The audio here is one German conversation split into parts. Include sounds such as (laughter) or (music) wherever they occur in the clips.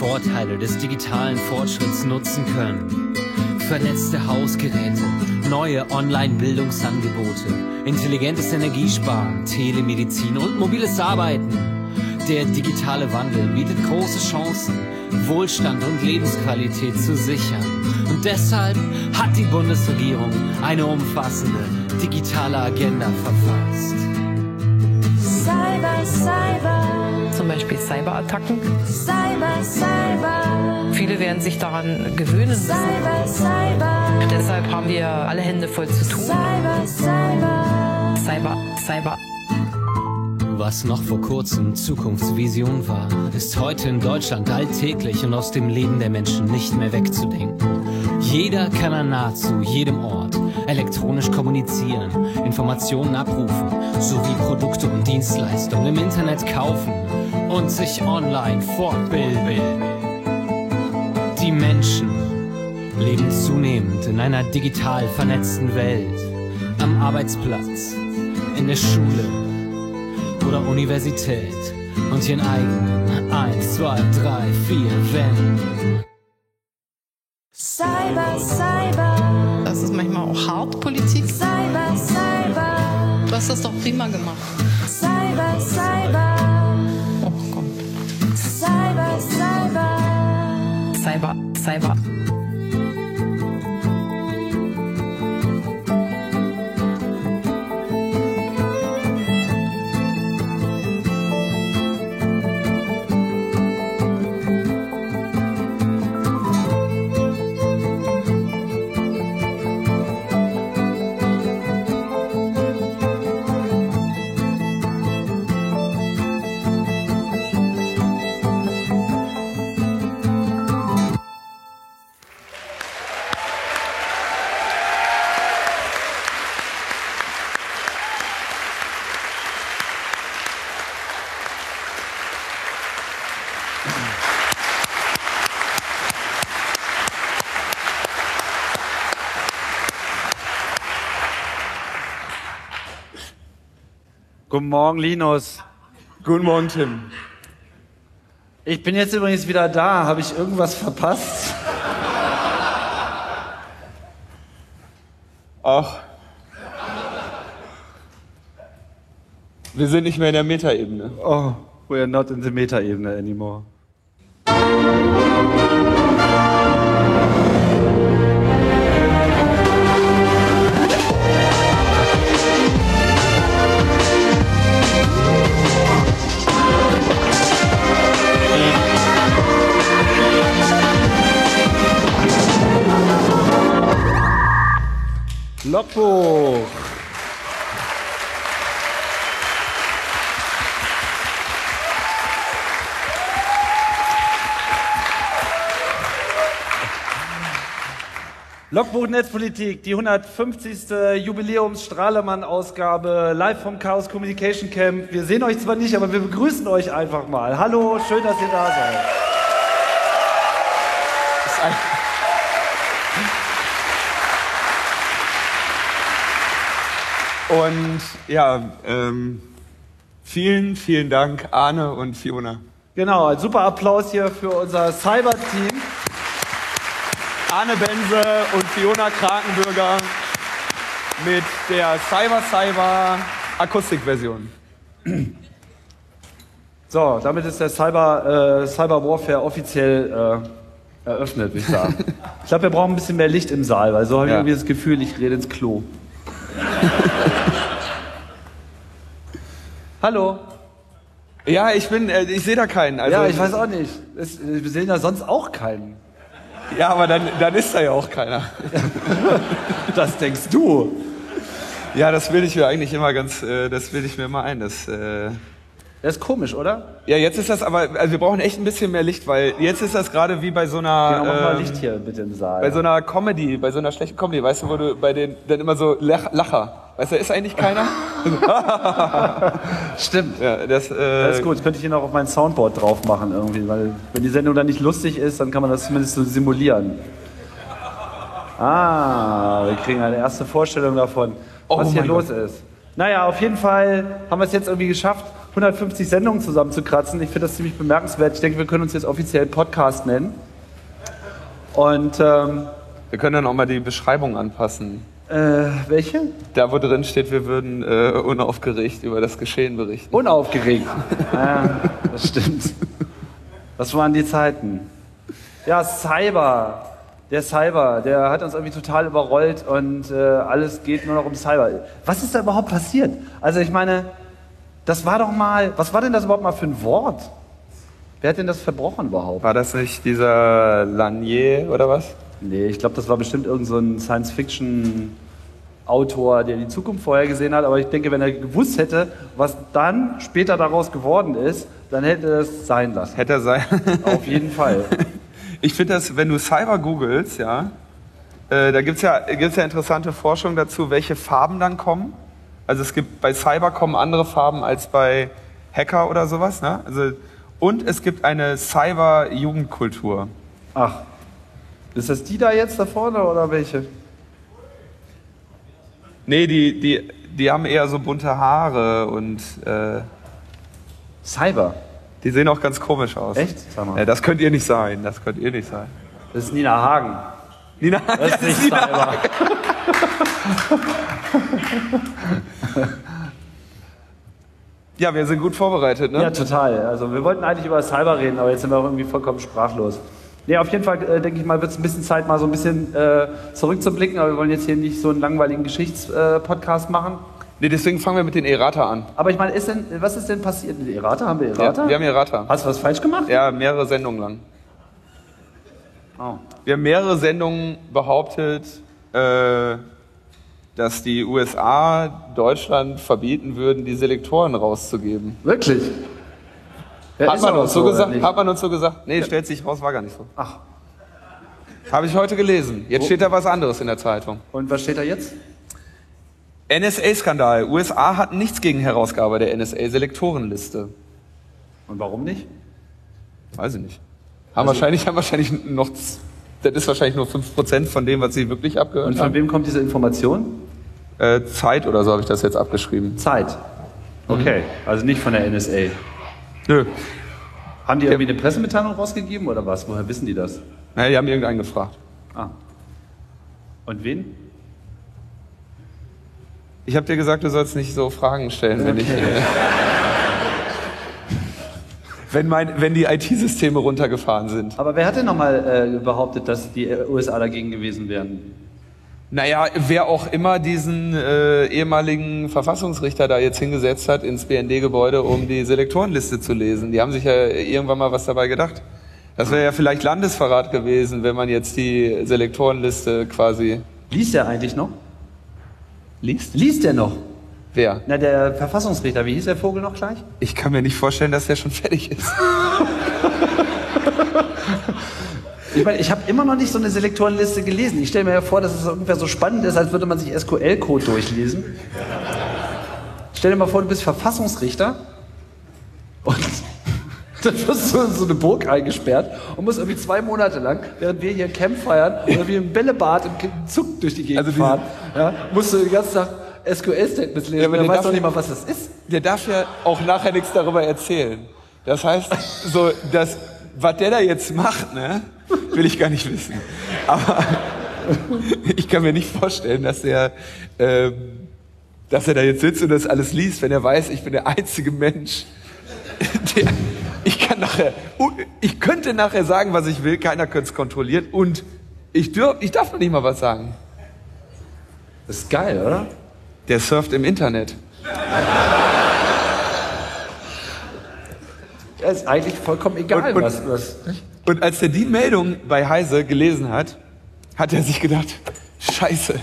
Vorteile des digitalen Fortschritts nutzen können. Vernetzte Hausgeräte, neue Online-Bildungsangebote, intelligentes Energiesparen, Telemedizin und mobiles Arbeiten. Der digitale Wandel bietet große Chancen, Wohlstand und Lebensqualität zu sichern. Und deshalb hat die Bundesregierung eine umfassende digitale Agenda verfasst. Cyber, Cyber, Zum Beispiel Cyberattacken. Cyber, Cyber, Viele werden sich daran gewöhnen müssen. Cyber, Cyber, Deshalb haben wir alle Hände voll zu tun. Cyber, Cyber, Cyber, Cyber. Was noch vor kurzem Zukunftsvision war, ist heute in Deutschland alltäglich und aus dem Leben der Menschen nicht mehr wegzudenken. Jeder kann an nahezu jedem Ort elektronisch kommunizieren, Informationen abrufen, sowie Produkte und Dienstleistungen im Internet kaufen und sich online fortbilden. Die Menschen leben zunehmend in einer digital vernetzten Welt. Am Arbeitsplatz, in der Schule oder Universität und ihren eigenen 1, 2, 3, 4 Wänden. Cyber, Cyber, Das ist manchmal auch hart, Politik. Cyber, Cyber, Du hast das doch prima gemacht. サイバー Guten Morgen, Linus. Guten Morgen, Tim. Ich bin jetzt übrigens wieder da. Habe ich irgendwas verpasst? Ach. Wir sind nicht mehr in der Metaebene. Oh, we are not in the Meta-Ebene anymore. Loppo. Logbuch Netzpolitik, die 150. Jubiläums-Strahlemann-Ausgabe, live vom Chaos Communication Camp. Wir sehen euch zwar nicht, aber wir begrüßen euch einfach mal. Hallo, schön, dass ihr da seid. Ist ein Und ja, ähm, vielen, vielen Dank, Arne und Fiona. Genau, ein super Applaus hier für unser Cyber-Team. Arne Bense und Fiona Krakenbürger mit der Cyber Cyber Akustikversion. So, damit ist der Cyber, äh, Cyber Warfare offiziell äh, eröffnet, würde ich sagen. (laughs) ich glaube, wir brauchen ein bisschen mehr Licht im Saal, weil so habe ich Ja. irgendwie das Gefühl, ich rede ins Klo. (laughs) Hallo. Ja, ich bin, äh, ich sehe da keinen. Also, ja, ich weiß auch nicht. Es, wir sehen da sonst auch keinen. Ja, aber dann, dann ist da ja auch keiner. (laughs) Das denkst du. Ja, das will ich mir eigentlich immer ganz, äh, das will ich mir immer ein. Das, äh, Das ist komisch, oder? ja, jetzt ist das aber, also wir brauchen echt ein bisschen mehr Licht, weil jetzt ist das gerade wie bei so einer, Genau, mach mal ähm, Licht hier bitte im Saal. bei so einer Comedy, bei so einer schlechten Comedy, weißt du, wo du bei den dann immer so Lach, Lacher, weißt du, ist eigentlich keiner? (laughs) Stimmt. ja, das, äh, Das ist gut, das könnte ich hier noch auf mein Soundboard drauf machen irgendwie, weil wenn die Sendung dann nicht lustig ist, dann kann man das zumindest so simulieren. Ah, wir kriegen eine erste Vorstellung davon, Oh was hier mein los ist. Naja, auf jeden Fall haben wir es jetzt irgendwie geschafft, 150 Sendungen zusammenzukratzen. Ich finde das ziemlich bemerkenswert. Ich denke, wir können uns jetzt offiziell Podcast nennen. Und ähm, Wir können dann auch mal die Beschreibung anpassen. äh, welche? Da, wo drin steht, wir würden äh, unaufgeregt über das Geschehen berichten. Unaufgeregt. ja, (laughs) das stimmt. Was waren die Zeiten? Ja, Cyber. Der Cyber, der hat uns irgendwie total überrollt und äh, alles geht nur noch um Cyber. Was ist da überhaupt passiert? Also ich meine, das war doch mal, was war denn das überhaupt mal für ein Wort? Wer hat denn das verbrochen überhaupt? War das nicht dieser Lanier oder was? Nee, ich glaube, das war bestimmt irgend so ein Science-Fiction-Autor, der die Zukunft vorhergesehen hat. Aber ich denke, wenn er gewusst hätte, was dann später daraus geworden ist, dann hätte er es sein lassen. Hätte er sein. (laughs) Auf jeden Fall. (laughs) Ich finde das, wenn du Cyber googelst, ja, äh, da gibt's ja, gibt's ja interessante Forschung dazu, welche Farben dann kommen. Also es gibt bei Cyber kommen andere Farben als bei Hacker oder sowas. Ne? Also, und es gibt eine Cyber-Jugendkultur. Ach, ist das die da jetzt da vorne oder welche? Nee, die, die, die haben eher so bunte Haare und äh, Cyber. die sehen auch ganz komisch aus. Echt? Sag mal. Ja, das könnt ihr nicht sein. Das könnt ihr nicht sein. Das ist Nina Hagen. Nina, Das ist nicht Cyber. (laughs) ja, wir sind gut vorbereitet, ne? Ja, total. Also wir wollten eigentlich über Cyber reden, aber jetzt sind wir auch irgendwie vollkommen sprachlos. Nee, auf jeden Fall äh, denke ich mal, wird es ein bisschen Zeit, mal so ein bisschen äh, zurückzublicken, aber wir wollen jetzt hier nicht so einen langweiligen Geschichtspodcast äh, machen. Nee, deswegen fangen wir mit den Errata an. Aber ich meine, ist denn, was ist denn passiert mit Errata? Haben wir Errata? Ja, wir haben Errata. Hast du was falsch gemacht? Ja, mehrere Sendungen lang. Oh. Wir haben mehrere Sendungen behauptet, äh, dass die USA Deutschland verbieten würden, die Selektoren rauszugeben. Wirklich? Ja, Hat man uns so gesagt? Hat man uns so gesagt? Nee, stellt sich raus, war gar nicht so. Ach, Habe ich heute gelesen. Jetzt Wo- steht da was anderes in der Zeitung. und was steht da jetzt? NSA-Skandal. USA hatten nichts gegen Herausgabe der NSA-Selektorenliste. Und warum nicht? Weiß ich nicht. Haben wahrscheinlich, haben wahrscheinlich noch, das ist wahrscheinlich nur 5% von dem, was sie wirklich abgehört Und von haben. wem kommt diese Information? Äh, Zeit oder so habe ich das jetzt abgeschrieben. Zeit. Okay, also nicht von der NSA. Nö. Haben die irgendwie eine Pressemitteilung rausgegeben oder was? Woher wissen die das? Naja, die haben irgendeinen gefragt. Ah. Und wen? Ich habe dir gesagt, du sollst nicht so Fragen stellen, wenn ich. Äh, wenn, mein, wenn die IT-Systeme runtergefahren sind. Aber wer hat denn nochmal äh, behauptet, dass die äh, USA dagegen gewesen wären? Naja, wer auch immer diesen äh, ehemaligen Verfassungsrichter da jetzt hingesetzt hat ins BND-Gebäude, um die Selektorenliste zu lesen, die haben sich ja irgendwann mal was dabei gedacht. Das wäre ja vielleicht Landesverrat gewesen, wenn man jetzt die Selektorenliste quasi Liest der eigentlich noch? liest. Liest der noch? Wer? Na, der Verfassungsrichter, wie hieß der Vogel noch gleich? Ich kann mir nicht vorstellen, dass der schon fertig ist. (laughs) Ich meine, ich habe immer noch nicht so eine Selektorenliste gelesen. Ich stelle mir ja vor, dass es ungefähr so spannend ist, als würde man sich SQL-Code durchlesen. Stell dir mal vor, du bist Verfassungsrichter und (laughs) dann wirst du in so eine Burg eingesperrt und musst irgendwie zwei Monate lang, während wir hier ein Camp feiern oder wie im Bällebad im Zug durch die Gegend Also fahren, ja, musst du den ganzen Tag SQL-Statements lesen. Ja, aber Ja, der weiß darf doch nicht mal, was das ist. Der darf ja auch nachher nichts darüber erzählen. Das heißt, so, das, was der da jetzt macht, ne, will ich gar nicht wissen. Aber (laughs) ich kann mir nicht vorstellen, dass er, ähm, dass er da jetzt sitzt und das alles liest, wenn er weiß, ich bin der einzige Mensch, der, ich kann nachher, ich könnte nachher sagen, was ich will, keiner könnte es kontrollieren und ich, dürf, ich darf noch nicht mal was sagen. Das ist geil, oder? Der surft im Internet. Ja, ist eigentlich vollkommen egal, Und- und- was, was. Und als er die Meldung bei Heise gelesen hat, hat er sich gedacht, scheiße,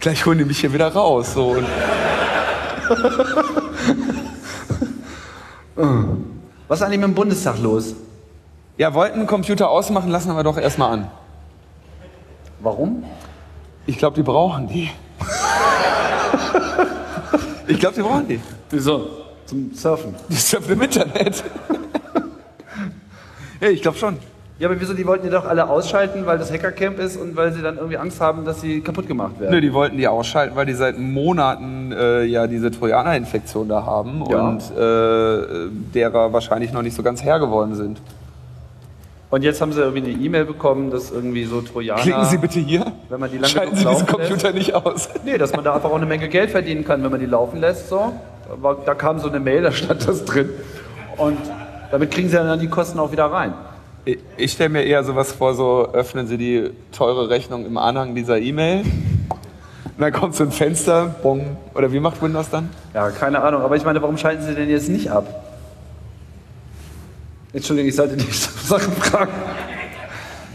gleich holen die mich hier wieder raus. So. Und (laughs) Was ist eigentlich mit dem Bundestag los? ja, wollten einen Computer ausmachen, lassen wir doch erstmal an. Warum? Ich glaube, die brauchen die. (laughs) Ich glaube, die brauchen die. Wieso? Zum Surfen. (laughs) Die surfen im Internet. ja, ich glaube schon. Ja, aber wieso? Die wollten die doch alle ausschalten, weil das Hackercamp ist und weil sie dann irgendwie Angst haben, dass sie kaputt gemacht werden. Nö, die wollten die ausschalten, weil die seit Monaten äh, ja diese Trojaner-Infektion da haben Ja. und äh, derer wahrscheinlich noch nicht so ganz Herr geworden sind. Und jetzt haben sie irgendwie eine E-Mail bekommen, dass irgendwie so Trojaner. Klicken Sie bitte hier. Wenn man die lange Schalten Sie diesen Computer nicht aus. Nee, dass man da einfach auch eine Menge Geld verdienen kann, wenn man die laufen lässt. So. Da, war, da kam so eine Mail, da stand das drin. Und damit kriegen sie dann die Kosten auch wieder rein. Ich, ich stelle mir eher sowas vor, so öffnen Sie die teure Rechnung im Anhang dieser E-Mail. Und dann kommt so ein Fenster, bong. Oder wie macht Windows dann? Ja, keine Ahnung. Aber ich meine, warum schalten sie denn jetzt nicht ab? Entschuldigung, ich sollte nicht (laughs) so Sachen fragen.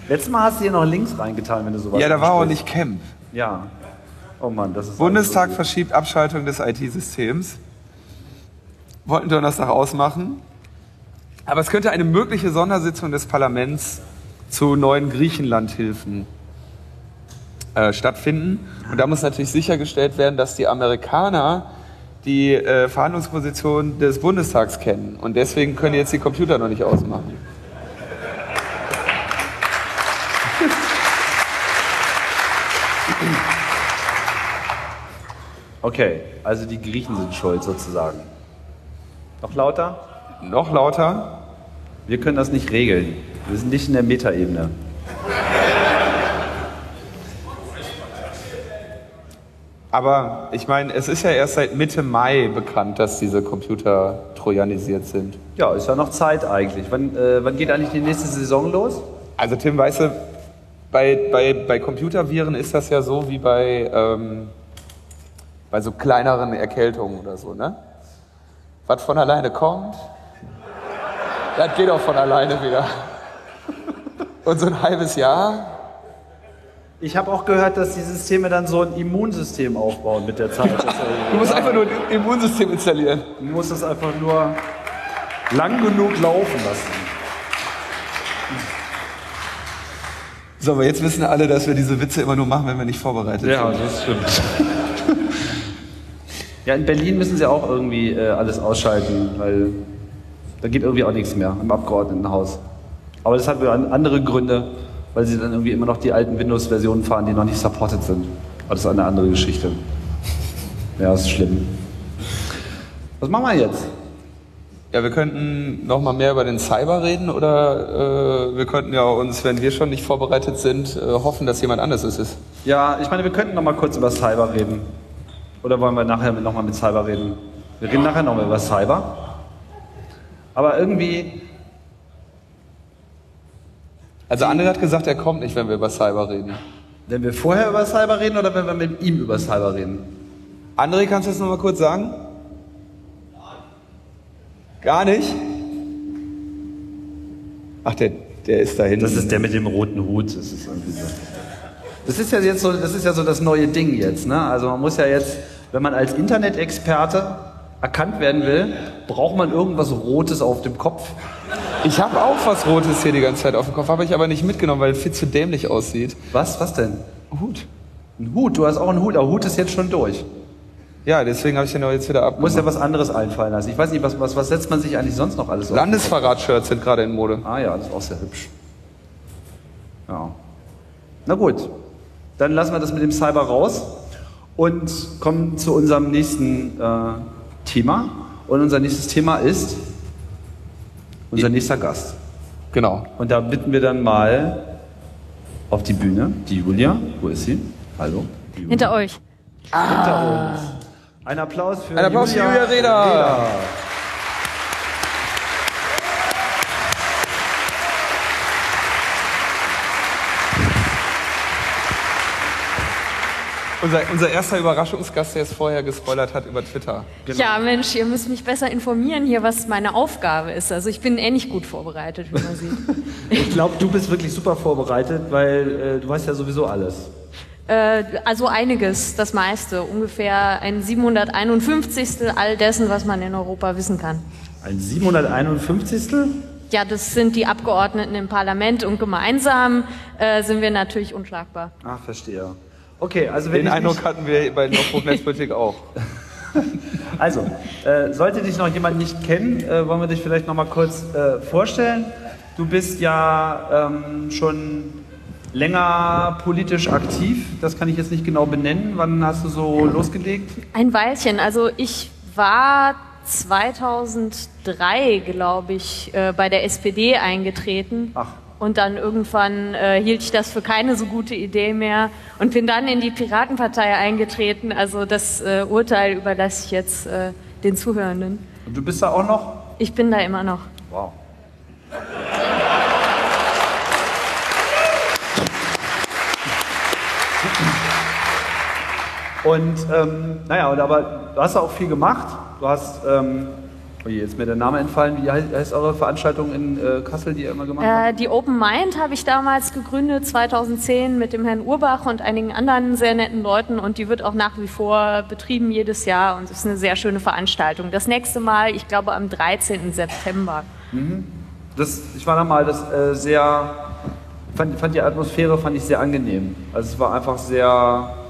Letztes Mal hast du hier noch links reingetan, wenn du sowas Ja, da war auch nicht Camp. Ja. Oh Mann, das ist. Bundestag so verschiebt Abschaltung des IT-Systems. Wollten Donnerstag ausmachen. Aber es könnte eine mögliche Sondersitzung des Parlaments zu neuen Griechenlandhilfen äh, stattfinden. Und da muss natürlich sichergestellt werden, dass die Amerikaner die äh, Verhandlungsposition des Bundestags kennen. Und deswegen können jetzt die Computer noch nicht ausmachen. Okay, also die Griechen sind schuld sozusagen. Noch lauter? Noch lauter. Wir können das nicht regeln. Wir sind nicht in der Metaebene. Aber ich meine, es ist ja erst seit Mitte Mai bekannt, dass diese Computer trojanisiert sind. Ja, ist ja noch Zeit eigentlich. Wann, äh, wann geht eigentlich die nächste Saison los? Also Tim, weißt du, bei, bei, bei Computerviren ist das ja so wie bei, ähm, bei so kleineren Erkältungen oder so, ne? Was von alleine kommt, das geht auch von alleine wieder. Und so ein halbes Jahr, Ich habe auch gehört, dass die Systeme dann so ein Immunsystem aufbauen mit der Zeit. Du musst einfach nur ein Immunsystem installieren. Du musst es einfach nur lang genug laufen lassen. So, aber jetzt wissen alle, dass wir diese Witze immer nur machen, wenn wir nicht vorbereitet sind. das stimmt. (laughs) ja, in Berlin müssen sie auch irgendwie äh, alles ausschalten, weil da geht irgendwie auch nichts mehr im Abgeordnetenhaus. Aber das hat andere Gründe, weil sie dann irgendwie immer noch die alten Windows-Versionen fahren, die noch nicht supported sind. Aber das ist eine andere Geschichte. Ja, das ist schlimm. Was machen wir jetzt? Ja, wir könnten noch mal mehr über den Cyber reden oder äh, wir könnten ja uns, wenn wir schon nicht vorbereitet sind, äh, hoffen, dass jemand anderes es ist. Ja, ich meine, wir könnten noch mal kurz über Cyber reden. Oder wollen wir nachher noch mal mit Cyber reden? Wir reden nachher noch mal über Cyber. Aber irgendwie, Also André hat gesagt, er kommt nicht, wenn wir über Cyber reden. wenn wir vorher über Cyber reden oder wenn wir mit ihm über Cyber reden? André, kannst du das noch mal kurz sagen? Gar nicht? Ach, der, der ist da hinten. Das ist der mit dem roten Hut. Das ist irgendwie so. Das ist ja jetzt so, das ist ja so das neue Ding jetzt. Ne? Also man muss ja jetzt, wenn man als Internet-Experte erkannt werden will, braucht man irgendwas Rotes auf dem Kopf. Ich habe auch was Rotes hier die ganze Zeit auf dem Kopf, habe ich aber nicht mitgenommen, weil es viel zu dämlich aussieht. Was? Was denn? Hut. Ein Hut. Du hast auch einen Hut. Aber Hut ist jetzt schon durch. Ja, deswegen habe ich den auch jetzt wieder ab. Muss ja was anderes einfallen lassen. Ich weiß nicht, was, was, was setzt man sich eigentlich sonst noch alles auf? Landesverrat-Shirts sind gerade in Mode. Ah ja, das ist auch sehr hübsch. Ja. Na gut, dann lassen wir das mit dem Cyber raus und kommen zu unserem nächsten äh, Thema. Und unser nächstes Thema ist unser nächster Gast. Genau. Und da bitten wir dann mal auf die Bühne die Julia. Wo ist sie? Hallo. Julia. Hinter euch. Hinter uns. Ein Applaus für Ein Applaus für Julia Reda. Unser, unser erster Überraschungsgast, der es vorher gespoilert hat über Twitter. Ja, Mensch, ihr müsst mich besser informieren hier, was meine Aufgabe ist. Also ich bin eh nicht gut vorbereitet, wie man sieht. (laughs) Ich glaube, du bist wirklich super vorbereitet, weil äh, du weißt ja sowieso alles. äh, also einiges, das meiste. Ungefähr ein 751. all dessen, was man in Europa wissen kann. Ein 751. Ja, das sind die Abgeordneten im Parlament und gemeinsam äh, sind wir natürlich unschlagbar. Ach, verstehe. Okay, also wenn Den ich Eindruck hatten wir bei Netzpolitik (laughs) auch. also äh, sollte dich noch jemand nicht kennen, äh, wollen wir dich vielleicht noch mal kurz äh, vorstellen. du bist ja ähm, schon länger politisch aktiv. Das kann ich jetzt nicht genau benennen. Wann hast du so losgelegt? Ein Weilchen. Also ich war 2003, glaube ich, äh, bei der SPD eingetreten. Ach. Und dann irgendwann äh, hielt ich das für keine so gute Idee mehr und bin dann in die Piratenpartei eingetreten. Also das äh, Urteil überlasse ich jetzt äh, den Zuhörenden. Und du bist da auch noch? Ich bin da immer noch. Wow. Und ähm, naja, aber du hast auch viel gemacht. Du hast, ähm, oh je, jetzt ist mir der Name entfallen. Wie heißt, eure Veranstaltung in äh, Kassel, die ihr immer gemacht habt? Äh, die Open Mind habe ich damals gegründet, 2010, mit dem Herrn Urbach und einigen anderen sehr netten Leuten. Und die wird auch nach wie vor betrieben jedes Jahr. Und es ist eine sehr schöne Veranstaltung. Das nächste Mal, ich glaube, am 13. September. Das, ich war da mal, das äh, sehr, fand, fand die Atmosphäre fand ich sehr angenehm. Also es war einfach sehr,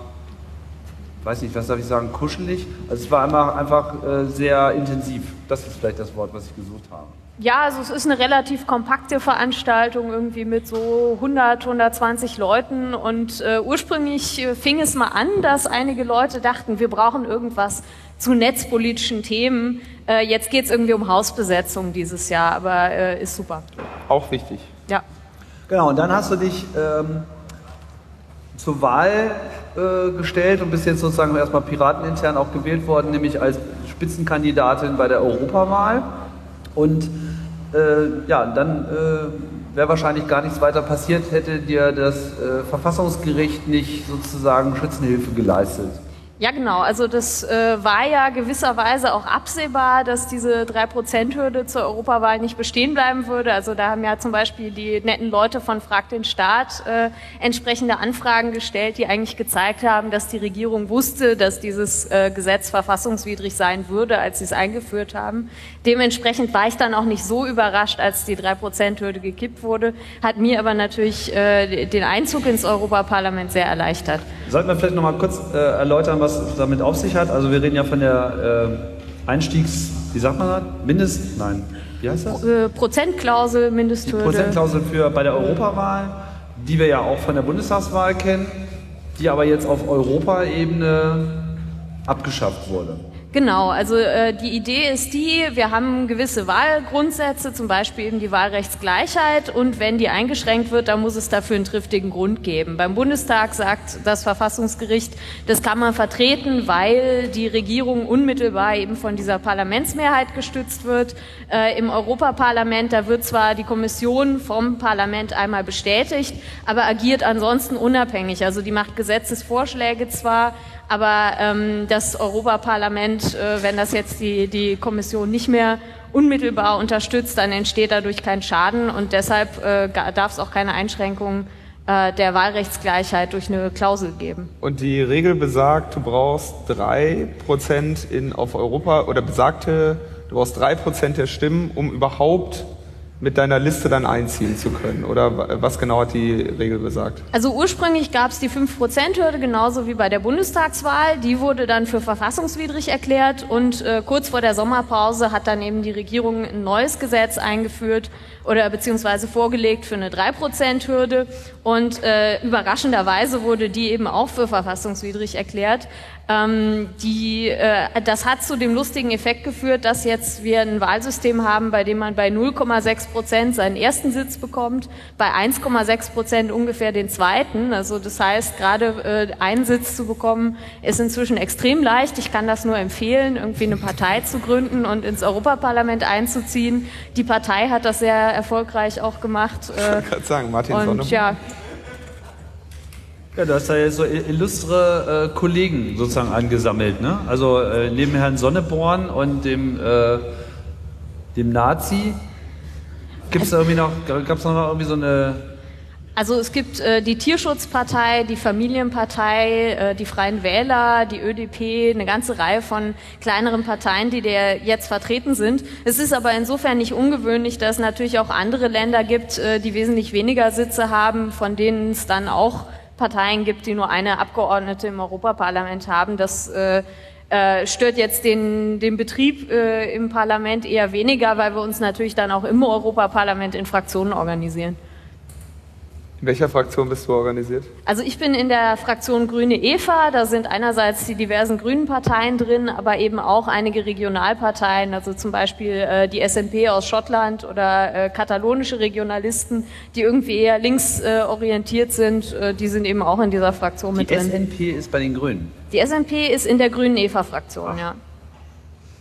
weiß nicht, was darf ich sagen, kuschelig. Also es war einfach, einfach äh, sehr intensiv. Das ist vielleicht das Wort, was ich gesucht habe. Ja, also es ist eine relativ kompakte Veranstaltung, irgendwie mit so 100, 120 Leuten. Und äh, ursprünglich äh, fing es mal an, dass einige Leute dachten, wir brauchen irgendwas zu netzpolitischen Themen. Äh, jetzt geht es irgendwie um Hausbesetzung dieses Jahr, aber äh, ist super. Auch wichtig. Ja. Genau, und dann hast du dich ähm, zur Wahl äh, gestellt und bist jetzt sozusagen erstmal piratenintern auch gewählt worden, nämlich als Spitzenkandidatin bei der Europawahl. Und äh, ja, dann äh, wäre wahrscheinlich gar nichts weiter passiert, hätte dir das äh, Verfassungsgericht nicht sozusagen Schützenhilfe geleistet. Ja, genau. Also das äh, war ja gewisserweise auch absehbar, dass diese 3%-Hürde zur Europawahl nicht bestehen bleiben würde. Also da haben ja zum Beispiel die netten Leute von Frag den Staat äh, entsprechende Anfragen gestellt, die eigentlich gezeigt haben, dass die Regierung wusste, dass dieses äh, Gesetz verfassungswidrig sein würde, als sie es eingeführt haben. Dementsprechend war ich dann auch nicht so überrascht, als die 3%-Hürde gekippt wurde, hat mir aber natürlich äh, den Einzug ins Europaparlament sehr erleichtert. Sollten wir vielleicht nochmal kurz äh, erläutern, was es damit auf sich hat? Also wir reden ja von der äh, Einstiegs... Wie sagt man das? Mindest... Nein. Wie heißt das? Äh, Prozentklausel, Die Mindesthürde. Prozentklausel für bei der Europawahl, die wir ja auch von der Bundestagswahl kennen, die aber jetzt auf Europaebene abgeschafft wurde. Genau, also äh, die Idee ist die, wir haben gewisse Wahlgrundsätze, zum Beispiel eben die Wahlrechtsgleichheit und wenn die eingeschränkt wird, dann muss es dafür einen triftigen Grund geben. Beim Bundestag sagt das Verfassungsgericht, das kann man vertreten, weil die Regierung unmittelbar eben von dieser Parlamentsmehrheit gestützt wird. Äh, Im Europaparlament, da wird zwar die Kommission vom Parlament einmal bestätigt, aber agiert ansonsten unabhängig. Also die macht Gesetzesvorschläge zwar, aber ähm, das Europaparlament, äh, wenn das jetzt die, die Kommission nicht mehr unmittelbar unterstützt, dann entsteht dadurch kein Schaden und deshalb äh, darf es auch keine Einschränkung äh, der Wahlrechtsgleichheit durch eine Klausel geben. Und die Regel besagt, du brauchst drei Prozent in auf Europa oder besagte, du brauchst drei Prozent der Stimmen, um überhaupt mit deiner Liste dann einziehen zu können. Oder was genau hat die Regel besagt? Also ursprünglich gab es die 5%-Hürde, genauso wie bei der Bundestagswahl. Die wurde dann für verfassungswidrig erklärt und äh, kurz vor der Sommerpause hat dann eben die Regierung ein neues Gesetz eingeführt oder beziehungsweise vorgelegt für eine 3%-Hürde und äh, überraschenderweise wurde die eben auch für verfassungswidrig erklärt. Ähm, die, äh, das hat zu dem lustigen Effekt geführt, dass jetzt wir ein Wahlsystem haben, bei dem man bei 0,6 Prozent seinen ersten Sitz bekommt, bei 1,6 Prozent ungefähr den zweiten. Also das heißt, gerade äh, einen Sitz zu bekommen, ist inzwischen extrem leicht. Ich kann das nur empfehlen, irgendwie eine Partei zu gründen und ins Europaparlament einzuziehen. Die Partei hat das sehr erfolgreich auch gemacht. Äh, Ich kann sagen, Martin und Sonneborn. ja, Ja, du hast da jetzt so illustre äh, Kollegen sozusagen angesammelt, ne? Also äh, neben Herrn Sonneborn und dem, äh, dem Nazi gibt es da irgendwie noch, gab es noch irgendwie so eine Also es gibt äh, die Tierschutzpartei, die Familienpartei, äh, die Freien Wähler, die ÖDP, eine ganze Reihe von kleineren Parteien, die der jetzt vertreten sind. Es ist aber insofern nicht ungewöhnlich, dass es natürlich auch andere Länder gibt, äh, die wesentlich weniger Sitze haben, von denen es dann auch Parteien gibt, die nur eine Abgeordnete im Europaparlament haben. Das äh, Äh, stört jetzt den, den Betrieb äh, im Parlament eher weniger, weil wir uns natürlich dann auch im Europaparlament in Fraktionen organisieren. In welcher Fraktion bist du organisiert? Also ich bin in der Fraktion Grüne Eva. Da sind einerseits die diversen grünen Parteien drin, aber eben auch einige Regionalparteien, also zum Beispiel äh, die SNP aus Schottland oder äh, katalonische Regionalisten, die irgendwie eher links äh, orientiert sind. Äh, die sind eben auch in dieser Fraktion Die mit drin. SNP ist bei den Grünen. Die SNP ist in der Grünen Eva-Fraktion, ja.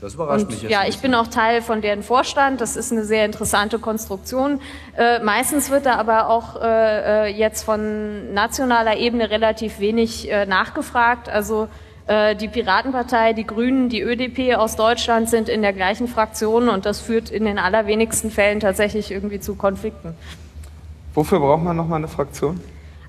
Das überrascht mich Und jetzt. ja, ich bin auch Teil von deren Vorstand. Das ist eine sehr interessante Konstruktion. Äh, meistens wird da aber auch äh, äh, jetzt von nationaler Ebene relativ wenig äh, nachgefragt. Also äh, die Piratenpartei, die Grünen, die ÖDP aus Deutschland sind in der gleichen Fraktion und das führt in den allerwenigsten Fällen tatsächlich irgendwie zu Konflikten. Wofür braucht man nochmal eine Fraktion?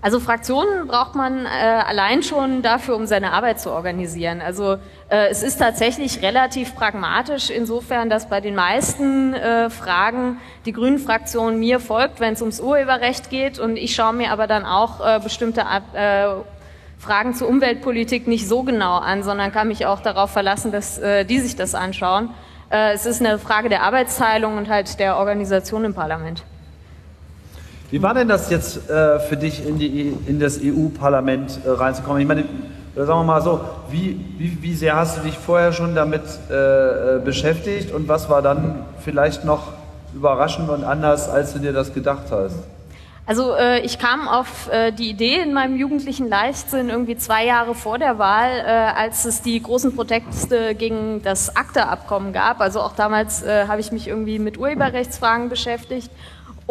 Also Fraktionen braucht man äh, allein schon dafür, um seine Arbeit zu organisieren. Also äh, es ist tatsächlich relativ pragmatisch insofern, dass bei den meisten äh, Fragen die Grünen-Fraktion mir folgt, wenn es ums Urheberrecht geht und ich schaue mir aber dann auch äh, bestimmte äh, Fragen zur Umweltpolitik nicht so genau an, sondern kann mich auch darauf verlassen, dass äh, die sich das anschauen. Äh, es ist eine Frage der Arbeitsteilung und halt der Organisation im Parlament. Wie war denn das jetzt äh, für dich, in, die, in das EU-Parlament äh, reinzukommen? Ich meine, oder sagen wir mal so, wie, wie, wie sehr hast du dich vorher schon damit äh, äh, beschäftigt und was war dann vielleicht noch überraschend und anders, als du dir das gedacht hast? Also äh, ich kam auf äh, die Idee in meinem jugendlichen Leichtsinn irgendwie zwei Jahre vor der Wahl, äh, als es die großen Proteste gegen das ACTA-Abkommen gab. Also auch damals äh, habe ich mich irgendwie mit Urheberrechtsfragen beschäftigt.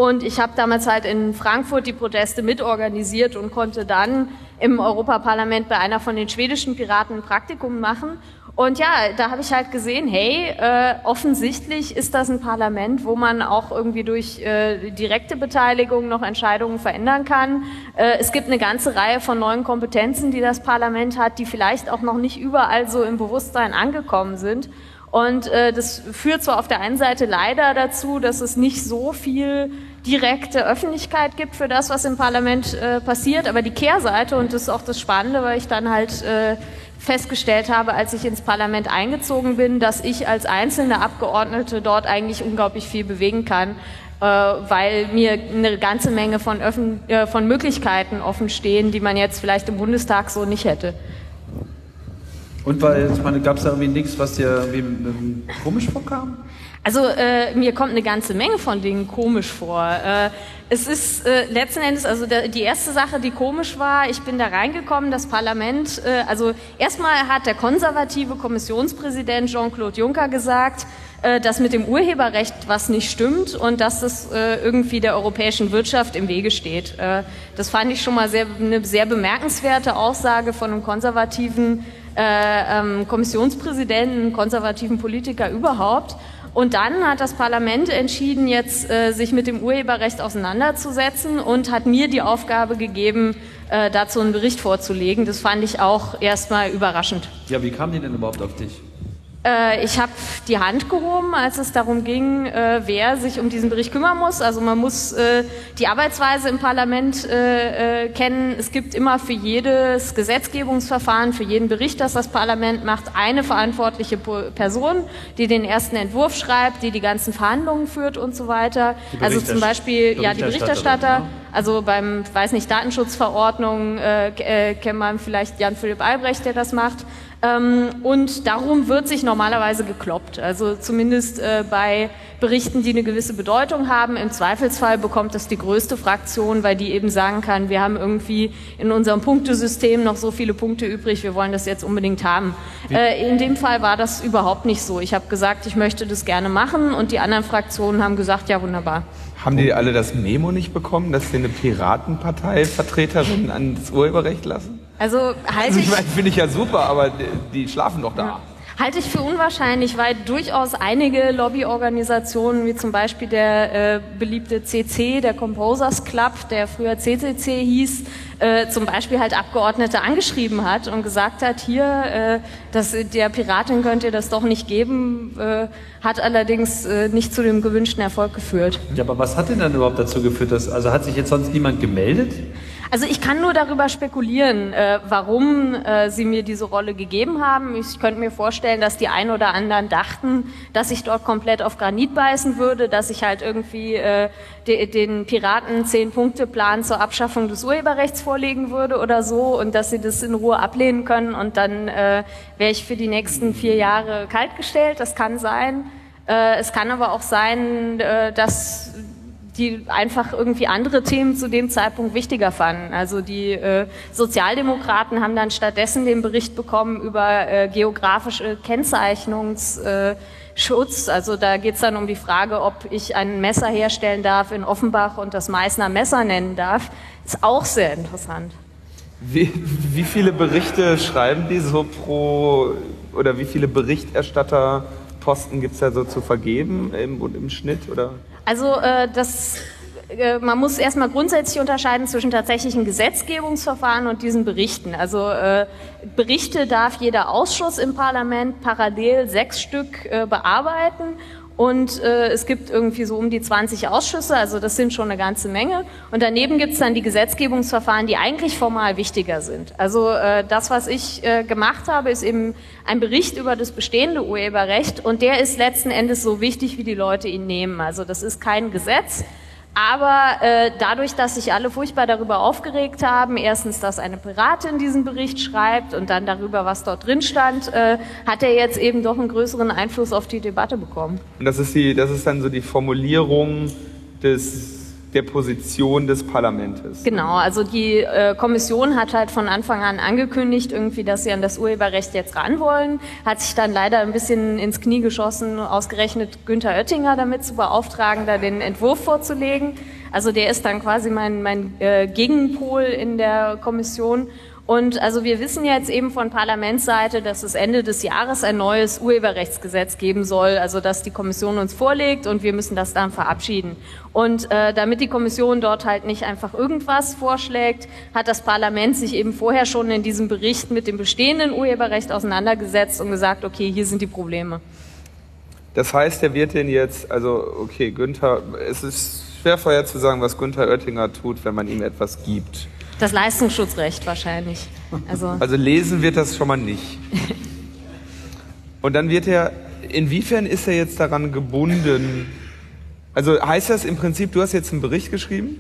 Und ich habe damals halt in Frankfurt die Proteste mitorganisiert und konnte dann im Europaparlament bei einer von den schwedischen Piraten ein Praktikum machen. Und ja, da habe ich halt gesehen, hey, äh, offensichtlich ist das ein Parlament, wo man auch irgendwie durch äh, direkte Beteiligung noch Entscheidungen verändern kann. Äh, es gibt eine ganze Reihe von neuen Kompetenzen, die das Parlament hat, die vielleicht auch noch nicht überall so im Bewusstsein angekommen sind. Und äh, das führt zwar auf der einen Seite leider dazu, dass es nicht so viel direkte Öffentlichkeit gibt für das, was im Parlament äh, passiert, aber die Kehrseite, und das ist auch das Spannende, weil ich dann halt äh, festgestellt habe, als ich ins Parlament eingezogen bin, dass ich als einzelne Abgeordnete dort eigentlich unglaublich viel bewegen kann, äh, weil mir eine ganze Menge von, Öffn äh, von Möglichkeiten offen stehen, die man jetzt vielleicht im Bundestag so nicht hätte. Und weil, ich meine, gab es da irgendwie nichts, was dir irgendwie komisch vorkam? Also äh, mir kommt eine ganze Menge von Dingen komisch vor. Äh, es ist äh, letzten Endes, also der, die erste Sache, die komisch war, ich bin da reingekommen, das Parlament, äh, also erstmal hat der konservative Kommissionspräsident Jean-Claude Juncker gesagt, äh, dass mit dem Urheberrecht was nicht stimmt und dass das äh, irgendwie der europäischen Wirtschaft im Wege steht. Äh, das fand ich schon mal sehr, eine sehr bemerkenswerte Aussage von einem konservativen äh, ähm, Kommissionspräsidenten, konservativen Politiker überhaupt. Und dann hat das Parlament entschieden, jetzt äh, sich mit dem Urheberrecht auseinanderzusetzen und hat mir die Aufgabe gegeben, äh, dazu einen Bericht vorzulegen. Das fand ich auch erstmal überraschend. Ja, wie kam die denn überhaupt auf dich? Äh, ich habe die Hand gehoben, als es darum ging, äh, wer sich um diesen Bericht kümmern muss. Also man muss äh, die Arbeitsweise im Parlament kennen. Es gibt immer für jedes Gesetzgebungsverfahren, für jeden Bericht, das das Parlament macht, eine verantwortliche Person, die den ersten Entwurf schreibt, die die ganzen Verhandlungen führt und so weiter. Also zum Beispiel ja die Berichterstatter. ne? Also beim, weiß nicht, Datenschutzverordnung äh, kennt man vielleicht Jan-Philipp Albrecht, der das macht. Ähm, und darum wird sich normalerweise gekloppt. Also zumindest äh, bei Berichten, die eine gewisse Bedeutung haben. Im Zweifelsfall bekommt das die größte Fraktion, weil die eben sagen kann, wir haben irgendwie in unserem Punktesystem noch so viele Punkte übrig, wir wollen das jetzt unbedingt haben. Äh, in dem Fall war das überhaupt nicht so. Ich habe gesagt, ich möchte das gerne machen und die anderen Fraktionen haben gesagt, ja wunderbar. Haben die alle das Memo nicht bekommen, dass sie eine Piratenpartei-Vertreterin ans Urheberrecht lassen? Also halte Also ich, ich meine, finde ich ja super, aber die, schlafen doch da. halte ich für unwahrscheinlich, weil durchaus einige Lobbyorganisationen, wie zum Beispiel der äh, beliebte CC, der Composers Club, der früher CCC hieß, äh, zum Beispiel halt Abgeordnete angeschrieben hat und gesagt hat, hier, äh, das, der Piratin könnt ihr das doch nicht geben, äh, hat allerdings äh, nicht zu dem gewünschten Erfolg geführt. Ja, aber was hat denn dann überhaupt dazu geführt, dass, also hat sich jetzt sonst niemand gemeldet? Also ich kann nur darüber spekulieren, äh, warum äh, sie mir diese Rolle gegeben haben. Ich könnte mir vorstellen, dass die ein oder anderen dachten, dass ich dort komplett auf Granit beißen würde, dass ich halt irgendwie äh, de, den Piraten zehn Punkte Plan zur Abschaffung des Urheberrechts vorlegen würde oder so und dass sie das in Ruhe ablehnen können und dann äh, wäre ich für die nächsten vier Jahre kaltgestellt. Das kann sein. Äh, es kann aber auch sein, äh, dass die einfach irgendwie andere Themen zu dem Zeitpunkt wichtiger fanden. Also die äh, Sozialdemokraten haben dann stattdessen den Bericht bekommen über äh, geografische Kennzeichnungsschutz. also da geht es dann um die Frage, ob ich ein Messer herstellen darf in Offenbach und das Meißner Messer nennen darf. Ist auch sehr interessant. Wie, wie viele Berichte schreiben die so pro, oder wie viele Berichterstatterposten gibt es da so zu vergeben im, im Schnitt? Oder? Also äh, das, äh, man muss erstmal grundsätzlich unterscheiden zwischen tatsächlichen Gesetzgebungsverfahren und diesen Berichten. Also äh, Berichte darf jeder Ausschuss im Parlament parallel sechs Stück äh, bearbeiten und äh, es gibt irgendwie so um die 20 Ausschüsse, also das sind schon eine ganze Menge. Und daneben gibt es dann die Gesetzgebungsverfahren, die eigentlich formal wichtiger sind. Also äh, das, was ich äh, gemacht habe, ist eben ein Bericht über das bestehende Urheberrecht und der ist letzten Endes so wichtig, wie die Leute ihn nehmen. Also das ist kein Gesetz, aber äh, dadurch, dass sich alle furchtbar darüber aufgeregt haben, erstens, dass eine Piratin diesen Bericht schreibt und dann darüber, was dort drin stand, äh, hat er jetzt eben doch einen größeren Einfluss auf die Debatte bekommen. Und das ist, die, das ist dann so die Formulierung des der Position des Parlaments. Genau, also die äh, Kommission hat halt von Anfang an angekündigt, irgendwie, dass sie an das Urheberrecht jetzt ran wollen, hat sich dann leider ein bisschen ins Knie geschossen, ausgerechnet Günther Oettinger damit zu beauftragen, da den Entwurf vorzulegen. Also der ist dann quasi mein, mein äh, Gegenpol in der Kommission. Und also wir wissen jetzt eben von Parlamentsseite, dass es Ende des Jahres ein neues Urheberrechtsgesetz geben soll, also dass die Kommission uns vorlegt und wir müssen das dann verabschieden. Und äh, damit die Kommission dort halt nicht einfach irgendwas vorschlägt, hat das Parlament sich eben vorher schon in diesem Bericht mit dem bestehenden Urheberrecht auseinandergesetzt und gesagt, okay, hier sind die Probleme. Das heißt, er wird den jetzt, also okay, Günther, es ist schwer vorher zu sagen, was Günther Oettinger tut, wenn man ihm etwas gibt. Das Leistungsschutzrecht wahrscheinlich. Also, (laughs) Also lesen wird das schon mal nicht. Und dann wird er, inwiefern ist er jetzt daran gebunden? Also heißt das im Prinzip, du hast jetzt einen Bericht geschrieben?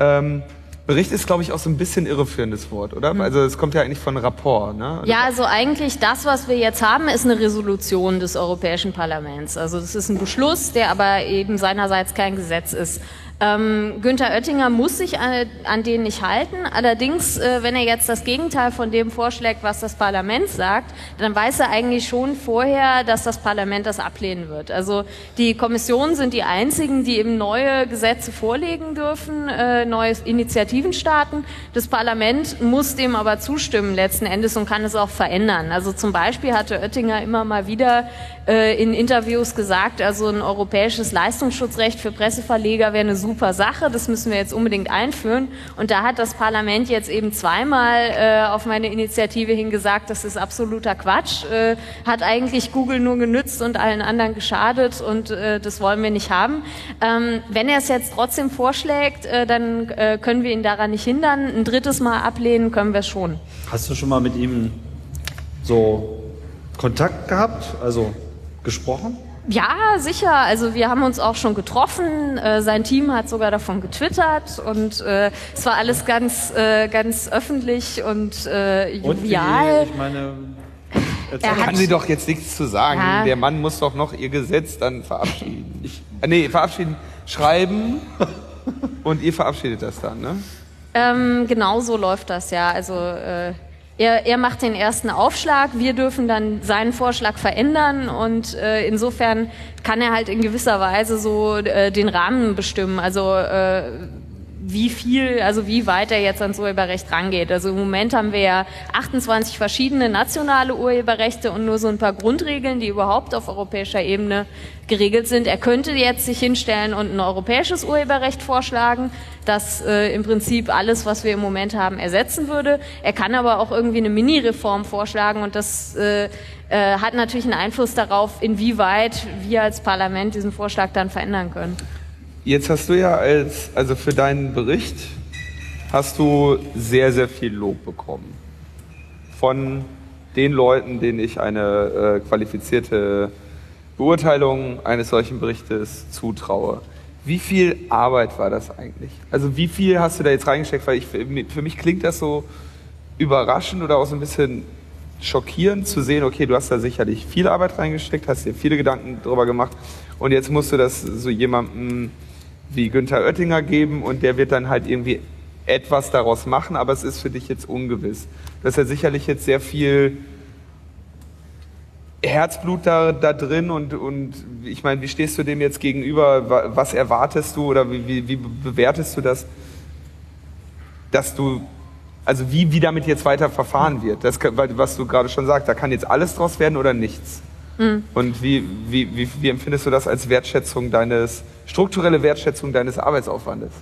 Ähm, Bericht ist, glaube ich, auch so ein bisschen irreführendes Wort, oder? Also es kommt ja eigentlich von Rapport, ne? ja, also eigentlich das, was wir jetzt haben, ist eine Resolution des Europäischen Parlaments. Also das ist ein Beschluss, der aber eben seinerseits kein Gesetz ist. Ähm, Günther Oettinger muss sich an, an den nicht halten. Allerdings, äh, wenn er jetzt das Gegenteil von dem vorschlägt, was das Parlament sagt, dann weiß er eigentlich schon vorher, dass das Parlament das ablehnen wird. Also die Kommissionen sind die einzigen, die eben neue Gesetze vorlegen dürfen, äh, neue Initiativen starten. Das Parlament muss dem aber zustimmen letzten Endes und kann es auch verändern. Also zum Beispiel hatte Oettinger immer mal wieder äh, in Interviews gesagt, also ein europäisches Leistungsschutzrecht für Presseverleger wäre eine super Sache, das müssen wir jetzt unbedingt einführen. Und da hat das Parlament jetzt eben zweimal äh, auf meine Initiative hingesagt, das ist absoluter Quatsch, äh, hat eigentlich Google nur genützt und allen anderen geschadet und äh, das wollen wir nicht haben. Ähm, wenn er es jetzt trotzdem vorschlägt, äh, dann äh, können wir ihn daran nicht hindern. Ein drittes Mal ablehnen können wir schon. Hast du schon mal mit ihm so Kontakt gehabt? Also gesprochen? Ja, sicher. Also wir haben uns auch schon getroffen. Äh, sein Team hat sogar davon getwittert und äh, es war alles ganz, äh, ganz öffentlich und äh, Und wie, jovial. ich meine, Er hat- Kann sie doch jetzt nichts zu sagen. Ja. Der Mann muss doch noch ihr Gesetz dann verabschieden. Äh, nee, verabschieden, schreiben und ihr verabschiedet das dann, ne? Ähm, genau so läuft das ja. Also äh, er, er macht den ersten Aufschlag, wir dürfen dann seinen Vorschlag verändern und äh, insofern kann er halt in gewisser Weise so äh, den Rahmen bestimmen. Also äh, wie viel, also wie weit er jetzt ans Urheberrecht rangeht. Also im Moment haben wir ja 28 verschiedene nationale Urheberrechte und nur so ein paar Grundregeln, die überhaupt auf europäischer Ebene geregelt sind. Er könnte jetzt sich hinstellen und ein europäisches Urheberrecht vorschlagen, das äh, im Prinzip alles, was wir im Moment haben, ersetzen würde. Er kann aber auch irgendwie eine Mini-Reform vorschlagen und das äh, äh, hat natürlich einen Einfluss darauf, inwieweit wir als Parlament diesen Vorschlag dann verändern können. Jetzt hast du ja als, also für deinen Bericht hast du sehr, sehr viel Lob bekommen. Von den Leuten, denen ich eine äh, qualifizierte Beurteilung eines solchen Berichtes zutraue. Wie viel Arbeit war das eigentlich? Also wie viel hast du da jetzt reingesteckt? Weil ich, für mich klingt das so überraschend oder auch so ein bisschen schockierend zu sehen, okay, du hast da sicherlich viel Arbeit reingesteckt, hast dir viele Gedanken darüber gemacht und jetzt musst du das so jemandem wie Günther Oettinger geben und der wird dann halt irgendwie etwas daraus machen, aber es ist für dich jetzt ungewiss. Du hast ja sicherlich jetzt sehr viel Herzblut da, da drin und, und ich meine, wie stehst du dem jetzt gegenüber? Was erwartest du oder wie, wie, wie bewertest du das, dass du, also wie, wie damit jetzt weiter verfahren wird? Das, was du gerade schon sagst, da kann jetzt alles draus werden oder nichts. Mhm. Und wie, wie, wie, wie empfindest du das als Wertschätzung deines, strukturelle Wertschätzung deines Arbeitsaufwandes?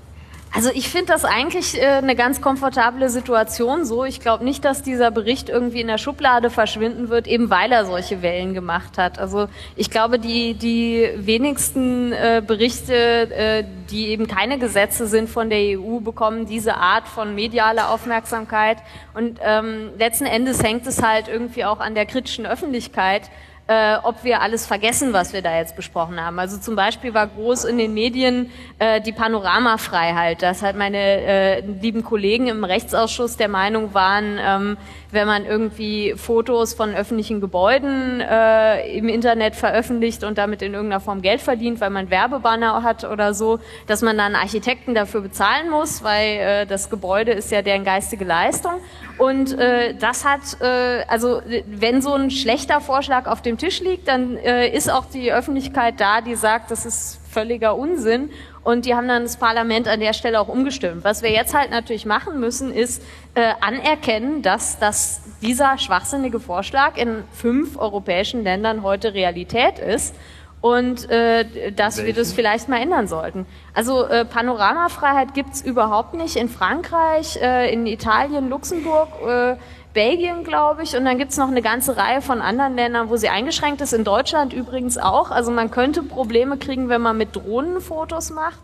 Also ich finde das eigentlich äh, eine ganz komfortable Situation so. Ich glaube nicht, dass dieser Bericht irgendwie in der Schublade verschwinden wird, eben weil er solche Wellen gemacht hat. Also ich glaube, die, die wenigsten äh, Berichte, äh, die eben keine Gesetze sind von der EU, bekommen diese Art von medialer Aufmerksamkeit. Und ähm, letzten Endes hängt es halt irgendwie auch an der kritischen Öffentlichkeit äh, ob wir alles vergessen, was wir da jetzt besprochen haben. Also zum Beispiel war groß in den Medien äh, die Panoramafreiheit, dass halt meine äh, lieben Kollegen im Rechtsausschuss der Meinung waren, ähm, wenn man irgendwie Fotos von öffentlichen Gebäuden äh, im Internet veröffentlicht und damit in irgendeiner Form Geld verdient, weil man Werbebanner hat oder so, dass man dann Architekten dafür bezahlen muss, weil äh, das Gebäude ist ja deren geistige Leistung. Und äh, das hat, äh, also wenn so ein schlechter Vorschlag auf dem Tisch liegt, dann äh, ist auch die Öffentlichkeit da, die sagt, das ist völliger Unsinn. Und die haben dann das Parlament an der Stelle auch umgestimmt. Was wir jetzt halt natürlich machen müssen, ist äh, anerkennen, dass, dass dieser schwachsinnige Vorschlag in fünf europäischen Ländern heute Realität ist und äh, dass Welchen? wir das vielleicht mal ändern sollten. Also äh, Panoramafreiheit gibt's überhaupt nicht in Frankreich, äh, in Italien, Luxemburg, äh, Belgien, glaube ich, und dann gibt's noch eine ganze Reihe von anderen Ländern, wo sie eingeschränkt ist, in Deutschland übrigens auch. Also man könnte Probleme kriegen, wenn man mit Drohnen Fotos macht.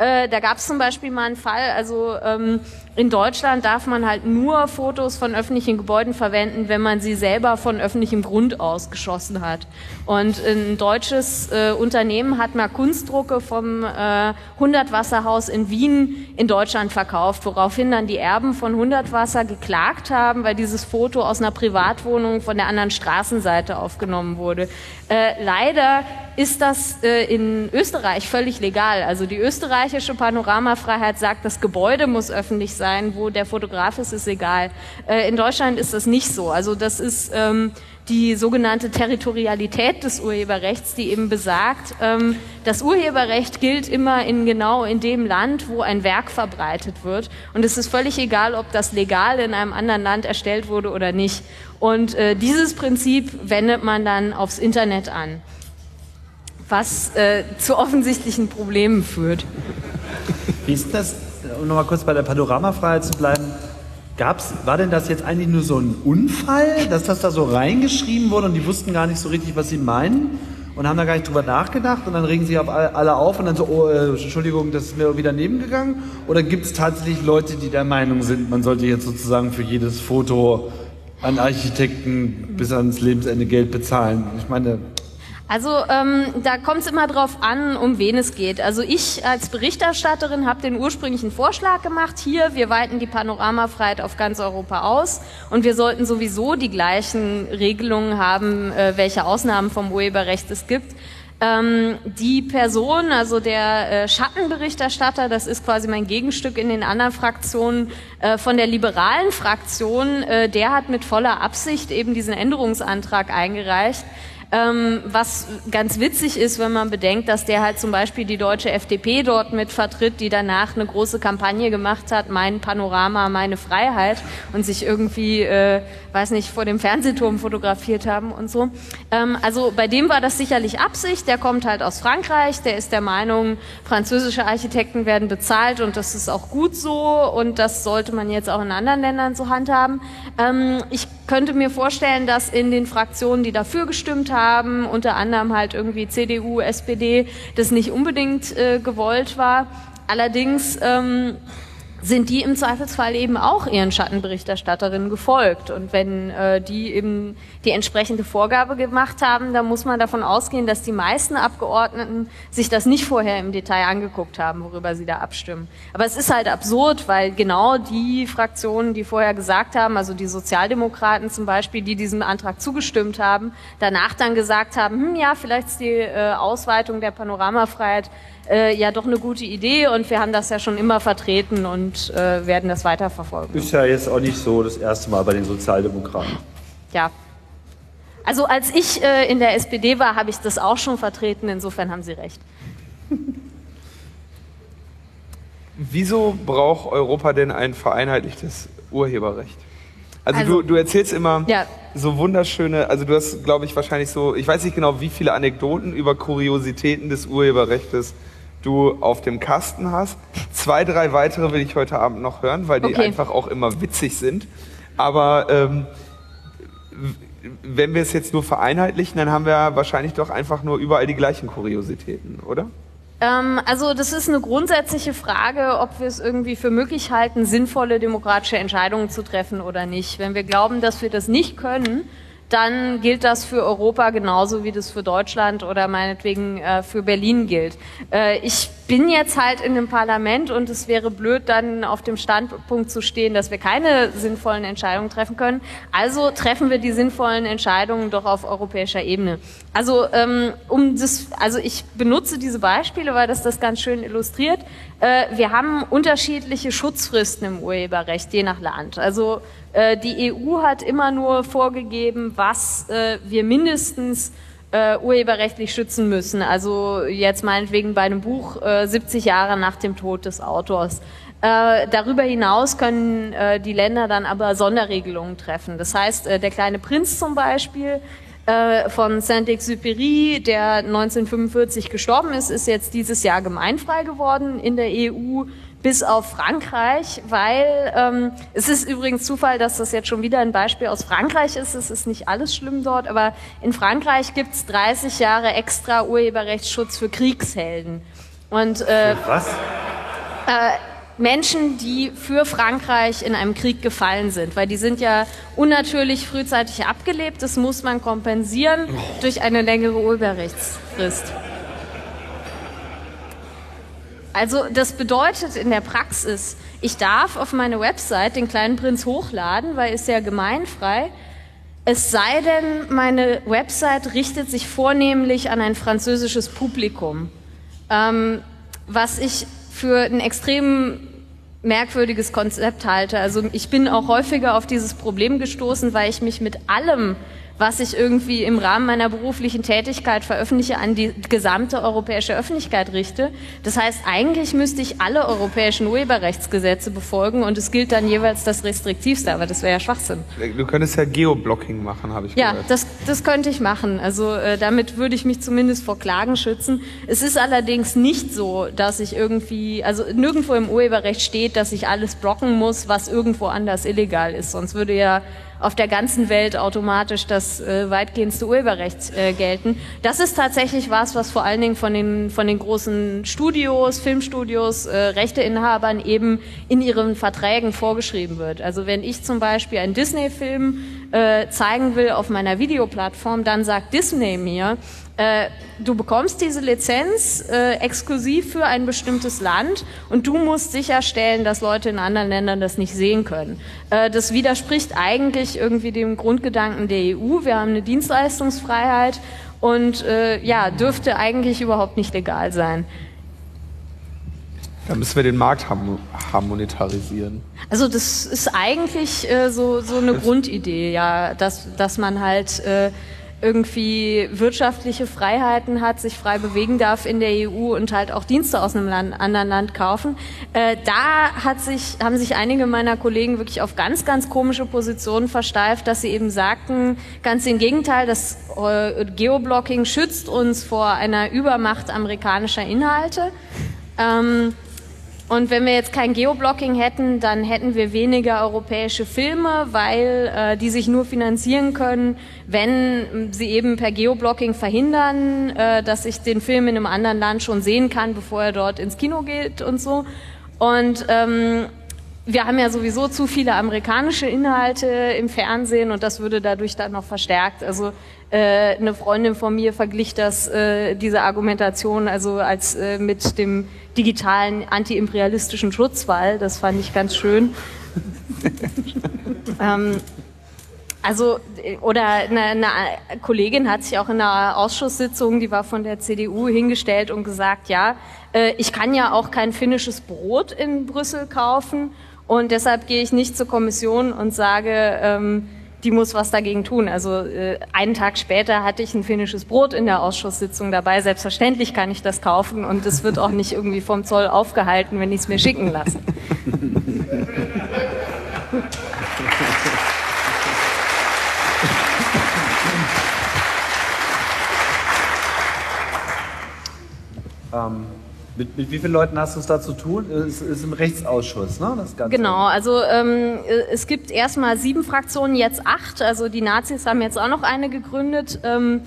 Äh, da gab es zum Beispiel mal einen Fall, also ähm, in Deutschland darf man halt nur Fotos von öffentlichen Gebäuden verwenden, wenn man sie selber von öffentlichem Grund aus geschossen hat. Und ein deutsches äh, Unternehmen hat mal Kunstdrucke vom äh, Hundertwasserhaus in Wien in Deutschland verkauft, woraufhin dann die Erben von Hundertwasser geklagt haben, weil dieses Foto aus einer Privatwohnung von der anderen Straßenseite aufgenommen wurde. Äh, leider ist das äh, in Österreich völlig legal. Also die österreichische Panoramafreiheit sagt, das Gebäude muss öffentlich sein, wo der Fotograf ist, ist egal. Äh, in Deutschland ist das nicht so. Also das ist ähm, die sogenannte Territorialität des Urheberrechts, die eben besagt, ähm, das Urheberrecht gilt immer in genau in dem Land, wo ein Werk verbreitet wird. Und es ist völlig egal, ob das legal in einem anderen Land erstellt wurde oder nicht. Und äh, dieses Prinzip wendet man dann aufs Internet an was äh, zu offensichtlichen Problemen führt. Wie ist das, um nochmal kurz bei der Panoramafreiheit zu bleiben, gab's, war denn das jetzt eigentlich nur so ein Unfall, dass das da so reingeschrieben wurde und die wussten gar nicht so richtig, was sie meinen? und haben da gar nicht drüber nachgedacht und dann regen sich auf alle auf und dann so, oh, äh, Entschuldigung, das ist mir wieder nebengegangen? Oder gibt es tatsächlich Leute, die der Meinung sind, man sollte jetzt sozusagen für jedes Foto an Architekten bis ans Lebensende Geld bezahlen? Ich meine, also ähm, da kommt es immer drauf an, um wen es geht. Also ich als Berichterstatterin habe den ursprünglichen Vorschlag gemacht. Hier, wir weiten die Panoramafreiheit auf ganz Europa aus und wir sollten sowieso die gleichen Regelungen haben, äh, welche Ausnahmen vom Urheberrecht es gibt. Ähm, die Person, also der äh, Schattenberichterstatter, das ist quasi mein Gegenstück in den anderen Fraktionen äh, von der liberalen Fraktion, äh, der hat mit voller Absicht eben diesen Änderungsantrag eingereicht ähm, was ganz witzig ist, wenn man bedenkt, dass der halt zum Beispiel die deutsche FDP dort mit vertritt, die danach eine große Kampagne gemacht hat, mein Panorama, meine Freiheit und sich irgendwie, äh, weiß nicht, vor dem Fernsehturm fotografiert haben und so. Ähm, also bei dem war das sicherlich Absicht. Der kommt halt aus Frankreich, der ist der Meinung, französische Architekten werden bezahlt und das ist auch gut so und das sollte man jetzt auch in anderen Ländern so handhaben. Ähm, ich könnte mir vorstellen, dass in den Fraktionen, die dafür gestimmt haben, unter anderem halt irgendwie CDU, SPD, das nicht unbedingt äh, gewollt war. Allerdings ähm, sind die im Zweifelsfall eben auch ihren Schattenberichterstatterinnen gefolgt. Und wenn äh, die eben die entsprechende Vorgabe gemacht haben, dann muss man davon ausgehen, dass die meisten Abgeordneten sich das nicht vorher im Detail angeguckt haben, worüber sie da abstimmen. Aber es ist halt absurd, weil genau die Fraktionen, die vorher gesagt haben, also die Sozialdemokraten zum Beispiel, die diesem Antrag zugestimmt haben, danach dann gesagt haben, hm, ja, vielleicht ist die äh, Ausweitung der Panoramafreiheit äh, ja doch eine gute Idee und wir haben das ja schon immer vertreten und äh, werden das weiterverfolgen. Ist ja jetzt auch nicht so das erste Mal bei den Sozialdemokraten. Ja. Also als ich äh, in der SPD war, habe ich das auch schon vertreten, insofern haben Sie recht. Wieso braucht Europa denn ein vereinheitlichtes Urheberrecht? Also, Also- du, du erzählst immer Ja. so wunderschöne, also du hast, glaube ich, wahrscheinlich so, ich weiß nicht genau, wie viele Anekdoten über Kuriositäten des Urheberrechts du auf dem Kasten hast. Zwei, drei weitere will ich heute Abend noch hören, weil die Okay. einfach auch immer witzig sind. Aber ähm, wenn wir es jetzt nur vereinheitlichen, dann haben wir wahrscheinlich doch einfach nur überall die gleichen Kuriositäten, oder? Ähm, also das ist eine grundsätzliche Frage, ob wir es irgendwie für möglich halten, sinnvolle demokratische Entscheidungen zu treffen oder nicht. Wenn wir glauben, dass wir das nicht können, dann gilt das für Europa genauso wie das für Deutschland oder meinetwegen äh, für Berlin gilt. Äh, ich bin jetzt halt in dem Parlament und es wäre blöd, dann auf dem Standpunkt zu stehen, dass wir keine sinnvollen Entscheidungen treffen können. Also treffen wir die sinnvollen Entscheidungen doch auf europäischer Ebene. Also ähm, um das, also ich benutze diese Beispiele, weil das das ganz schön illustriert. Äh, wir haben unterschiedliche Schutzfristen im Urheberrecht je nach Land. Also äh, die EU hat immer nur vorgegeben, was äh, wir mindestens äh, urheberrechtlich schützen müssen. Also jetzt meinetwegen bei einem Buch äh, 70 Jahre nach dem Tod des Autors. Äh, darüber hinaus können äh, die Länder dann aber Sonderregelungen treffen. Das heißt, äh, der kleine Prinz zum Beispiel äh, von Saint-Exupéry, der 1945 gestorben ist, ist jetzt dieses Jahr gemeinfrei geworden in der EU bis auf Frankreich, weil ähm, es ist übrigens Zufall, dass das jetzt schon wieder ein Beispiel aus Frankreich ist. Es ist nicht alles schlimm dort, aber in Frankreich gibt es 30 Jahre extra Urheberrechtsschutz für Kriegshelden. Und äh, Was? Menschen, die für Frankreich in einem Krieg gefallen sind, weil die sind ja unnatürlich frühzeitig abgelebt. Das muss man kompensieren durch eine längere Urheberrechtsfrist. Also das bedeutet in der Praxis, ich darf auf meine Website den kleinen Prinz hochladen, weil ist ja gemeinfrei. Es sei denn, meine Website richtet sich vornehmlich an ein französisches Publikum, ähm, was ich für ein extrem merkwürdiges Konzept halte. Also ich bin auch häufiger auf dieses Problem gestoßen, weil ich mich mit allem, was ich irgendwie im Rahmen meiner beruflichen Tätigkeit veröffentliche, an die gesamte europäische Öffentlichkeit richte. Das heißt, eigentlich müsste ich alle europäischen Urheberrechtsgesetze befolgen und es gilt dann jeweils das restriktivste, aber das wäre ja Schwachsinn. Du könntest ja Geoblocking machen, habe ich Ja, gehört. das, das könnte ich machen. Also äh, damit würde ich mich zumindest vor Klagen schützen. Es ist allerdings nicht so, dass ich irgendwie, also nirgendwo im Urheberrecht steht, dass ich alles blocken muss, was irgendwo anders illegal ist. Sonst würde ja auf der ganzen Welt automatisch das äh, weitgehendste Urheberrecht äh, gelten. Das ist tatsächlich was, was vor allen Dingen von den, von den großen Studios, Filmstudios, äh, Rechteinhabern eben in ihren Verträgen vorgeschrieben wird. Also wenn ich zum Beispiel einen Disney-Film äh, zeigen will auf meiner Videoplattform, dann sagt Disney mir, du bekommst diese Lizenz äh, exklusiv für ein bestimmtes Land und du musst sicherstellen, dass Leute in anderen Ländern das nicht sehen können. Äh, das widerspricht eigentlich irgendwie dem Grundgedanken der EU. Wir haben eine Dienstleistungsfreiheit und äh, ja, dürfte eigentlich überhaupt nicht legal sein. Da müssen wir den Markt harmo- harmonetarisieren. Also das ist eigentlich äh, so, so eine Grundidee, ja, dass, dass man halt äh, irgendwie wirtschaftliche Freiheiten hat, sich frei bewegen darf in der EU und halt auch Dienste aus einem Land, anderen Land kaufen. Äh, da hat sich, haben sich einige meiner Kollegen wirklich auf ganz, ganz komische Positionen versteift, dass sie eben sagten, ganz im Gegenteil, das äh, Geoblocking schützt uns vor einer Übermacht amerikanischer Inhalte. Ähm, und wenn wir jetzt kein Geoblocking hätten, dann hätten wir weniger europäische Filme, weil äh, die sich nur finanzieren können, wenn sie eben per Geoblocking verhindern, äh, dass ich den Film in einem anderen Land schon sehen kann, bevor er dort ins Kino geht und so. Und ähm, wir haben ja sowieso zu viele amerikanische Inhalte im Fernsehen und das würde dadurch dann noch verstärkt. Also äh, eine Freundin von mir verglich das, äh, diese Argumentation also als äh, mit dem digitalen antiimperialistischen Schutzwall. Das fand ich ganz schön. (laughs) ähm, also, äh, oder eine, eine Kollegin hat sich auch in einer Ausschusssitzung, die war von der CDU, hingestellt und gesagt, ja, äh, ich kann ja auch kein finnisches Brot in Brüssel kaufen und deshalb gehe ich nicht zur Kommission und sage, ähm, die muss was dagegen tun. Also äh, einen Tag später hatte ich ein finnisches Brot in der Ausschusssitzung dabei. Selbstverständlich kann ich das kaufen und es wird auch nicht irgendwie vom Zoll aufgehalten, wenn ich es mir schicken lasse. Ähm, mit, mit wie vielen Leuten hast du es da zu tun? Es ist im Rechtsausschuss, ne? Das Ganze. Genau, also ähm, es gibt erstmal sieben Fraktionen, jetzt acht. Also die Nazis haben jetzt auch noch eine gegründet. Ähm,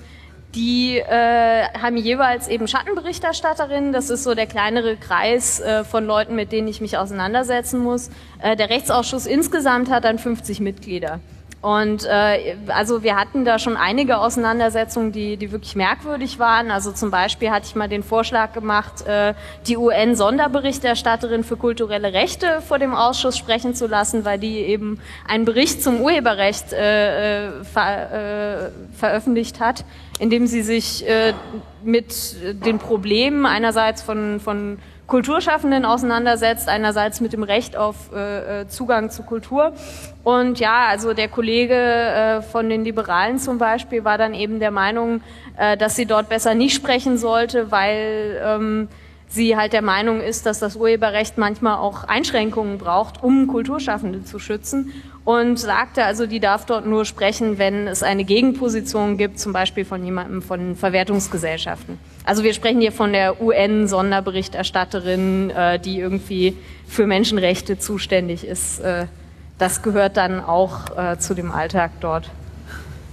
die äh, haben jeweils eben Schattenberichterstatterinnen. Das ist so der kleinere Kreis äh, von Leuten, mit denen ich mich auseinandersetzen muss. Äh, der Rechtsausschuss insgesamt hat dann 50 Mitglieder. Und äh, also wir hatten da schon einige Auseinandersetzungen, die, die wirklich merkwürdig waren. Also zum Beispiel hatte ich mal den Vorschlag gemacht, äh, die UN-Sonderberichterstatterin für kulturelle Rechte vor dem Ausschuss sprechen zu lassen, weil die eben einen Bericht zum Urheberrecht äh, äh ver, äh, veröffentlicht hat, in dem sie sich äh, mit den Problemen einerseits von, von Kulturschaffenden auseinandersetzt, einerseits mit dem Recht auf äh, äh, Zugang zu Kultur. Und ja, also der Kollege äh, von den Liberalen zum Beispiel war dann eben der Meinung, äh, dass sie dort besser nicht sprechen sollte, weil ähm, sie halt der Meinung ist, dass das Urheberrecht manchmal auch Einschränkungen braucht, um Kulturschaffende zu schützen und sagte also, die darf dort nur sprechen, wenn es eine Gegenposition gibt, zum Beispiel von jemandem von Verwertungsgesellschaften. Also wir sprechen hier von der UN-Sonderberichterstatterin, äh, die irgendwie für Menschenrechte zuständig ist. Äh, das gehört dann auch äh, zu dem Alltag dort.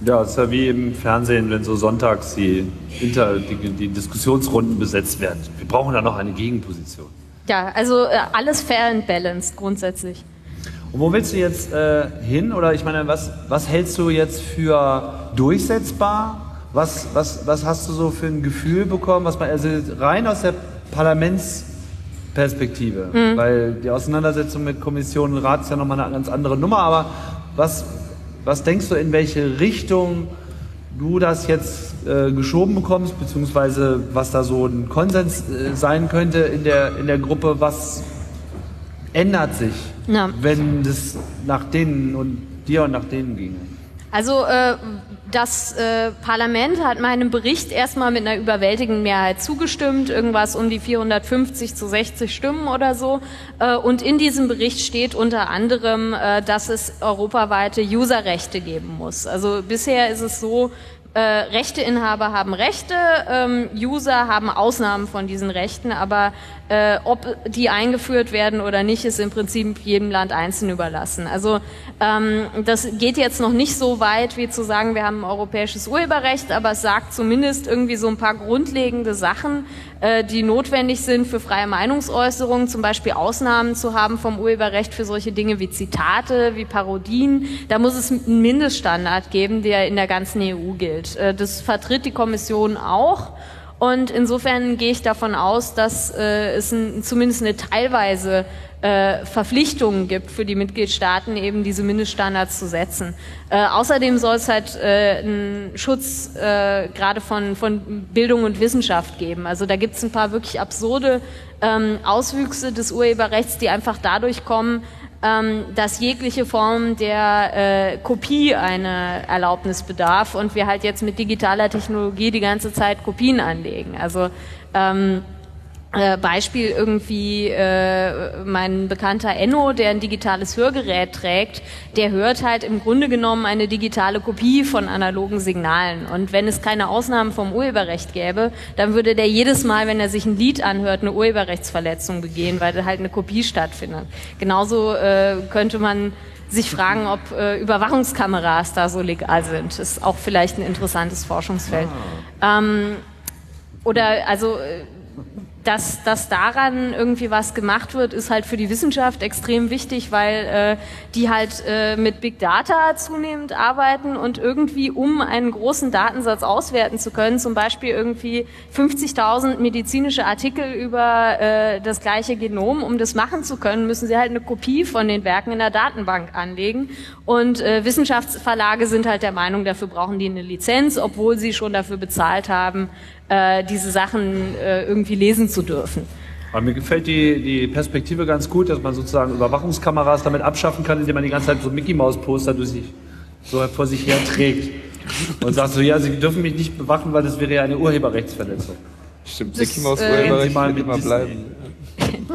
Ja, es ist ja wie im Fernsehen, wenn so sonntags die, Inter, die, die Diskussionsrunden besetzt werden. Wir brauchen da noch eine Gegenposition. Ja, also äh, alles fair and balanced grundsätzlich. Und wo willst du jetzt äh, hin? Oder ich meine, was, was hältst du jetzt für durchsetzbar? Was, was, was hast du so für ein Gefühl bekommen? Was man, also rein aus der Parlamentsperspektive, mhm. weil die Auseinandersetzung mit Kommission und Rat ist ja nochmal eine ganz andere Nummer, aber was, was denkst du, in welche Richtung du das jetzt äh, geschoben bekommst, beziehungsweise was da so ein Konsens äh, sein könnte in der, in der Gruppe, was ändert sich, ja. wenn das nach denen und dir und nach denen ginge? Also äh, das äh, Parlament hat meinem Bericht erstmal mit einer überwältigenden Mehrheit zugestimmt, irgendwas um die 450 zu 60 Stimmen oder so. Äh, und in diesem Bericht steht unter anderem, äh, dass es europaweite Userrechte geben muss. Also bisher ist es so, äh, Rechteinhaber haben Rechte, ähm, User haben Ausnahmen von diesen Rechten, aber äh, ob die eingeführt werden oder nicht, ist im Prinzip jedem Land einzeln überlassen. Also ähm, das geht jetzt noch nicht so weit, wie zu sagen, wir haben ein europäisches Urheberrecht, aber es sagt zumindest irgendwie so ein paar grundlegende Sachen, äh, die notwendig sind für freie Meinungsäußerung, zum Beispiel Ausnahmen zu haben vom Urheberrecht für solche Dinge wie Zitate, wie Parodien. Da muss es einen Mindeststandard geben, der in der ganzen EU gilt. Äh, das vertritt die Kommission auch. Und insofern gehe ich davon aus, dass äh, es ein, zumindest eine teilweise äh, Verpflichtungen gibt für die Mitgliedstaaten, eben diese Mindeststandards zu setzen. Äh, außerdem soll es halt äh, einen Schutz äh, gerade von, von Bildung und Wissenschaft geben. Also da gibt es ein paar wirklich absurde ähm, Auswüchse des Urheberrechts, die einfach dadurch kommen, ähm, dass jegliche Form der äh, Kopie eine Erlaubnis bedarf und wir halt jetzt mit digitaler Technologie die ganze Zeit Kopien anlegen. Also ähm, äh, Beispiel irgendwie äh, mein bekannter Enno, der ein digitales Hörgerät trägt, der hört halt im Grunde genommen eine digitale Kopie von analogen Signalen. Und wenn es keine Ausnahmen vom Urheberrecht gäbe, dann würde der jedes Mal, wenn er sich ein Lied anhört, eine Urheberrechtsverletzung begehen, weil halt eine Kopie stattfindet. Genauso äh, könnte man sich fragen, ob äh, Überwachungskameras da so legal sind. Das ist auch vielleicht ein interessantes Forschungsfeld. Ah. Ähm, oder also äh, dass, dass daran irgendwie was gemacht wird, ist halt für die Wissenschaft extrem wichtig, weil äh, die halt äh, mit Big Data zunehmend arbeiten und irgendwie, um einen großen Datensatz auswerten zu können, zum Beispiel irgendwie 50.000 medizinische Artikel über äh, das gleiche Genom, um das machen zu können, müssen sie halt eine Kopie von den Werken in der Datenbank anlegen. Und äh, Wissenschaftsverlage sind halt der Meinung, dafür brauchen die eine Lizenz, obwohl sie schon dafür bezahlt haben, äh, diese Sachen äh, irgendwie lesen zu dürfen. Aber mir gefällt die, die Perspektive ganz gut, dass man sozusagen Überwachungskameras damit abschaffen kann, indem man die ganze Zeit so Mickey Maus Poster durch sich, so vor sich her trägt. Und sagt so, ja, Sie dürfen mich nicht bewachen, weil das wäre ja eine Urheberrechtsverletzung. Stimmt, Das, Mickey Maus äh, Urheberrecht mal wird immer bleiben.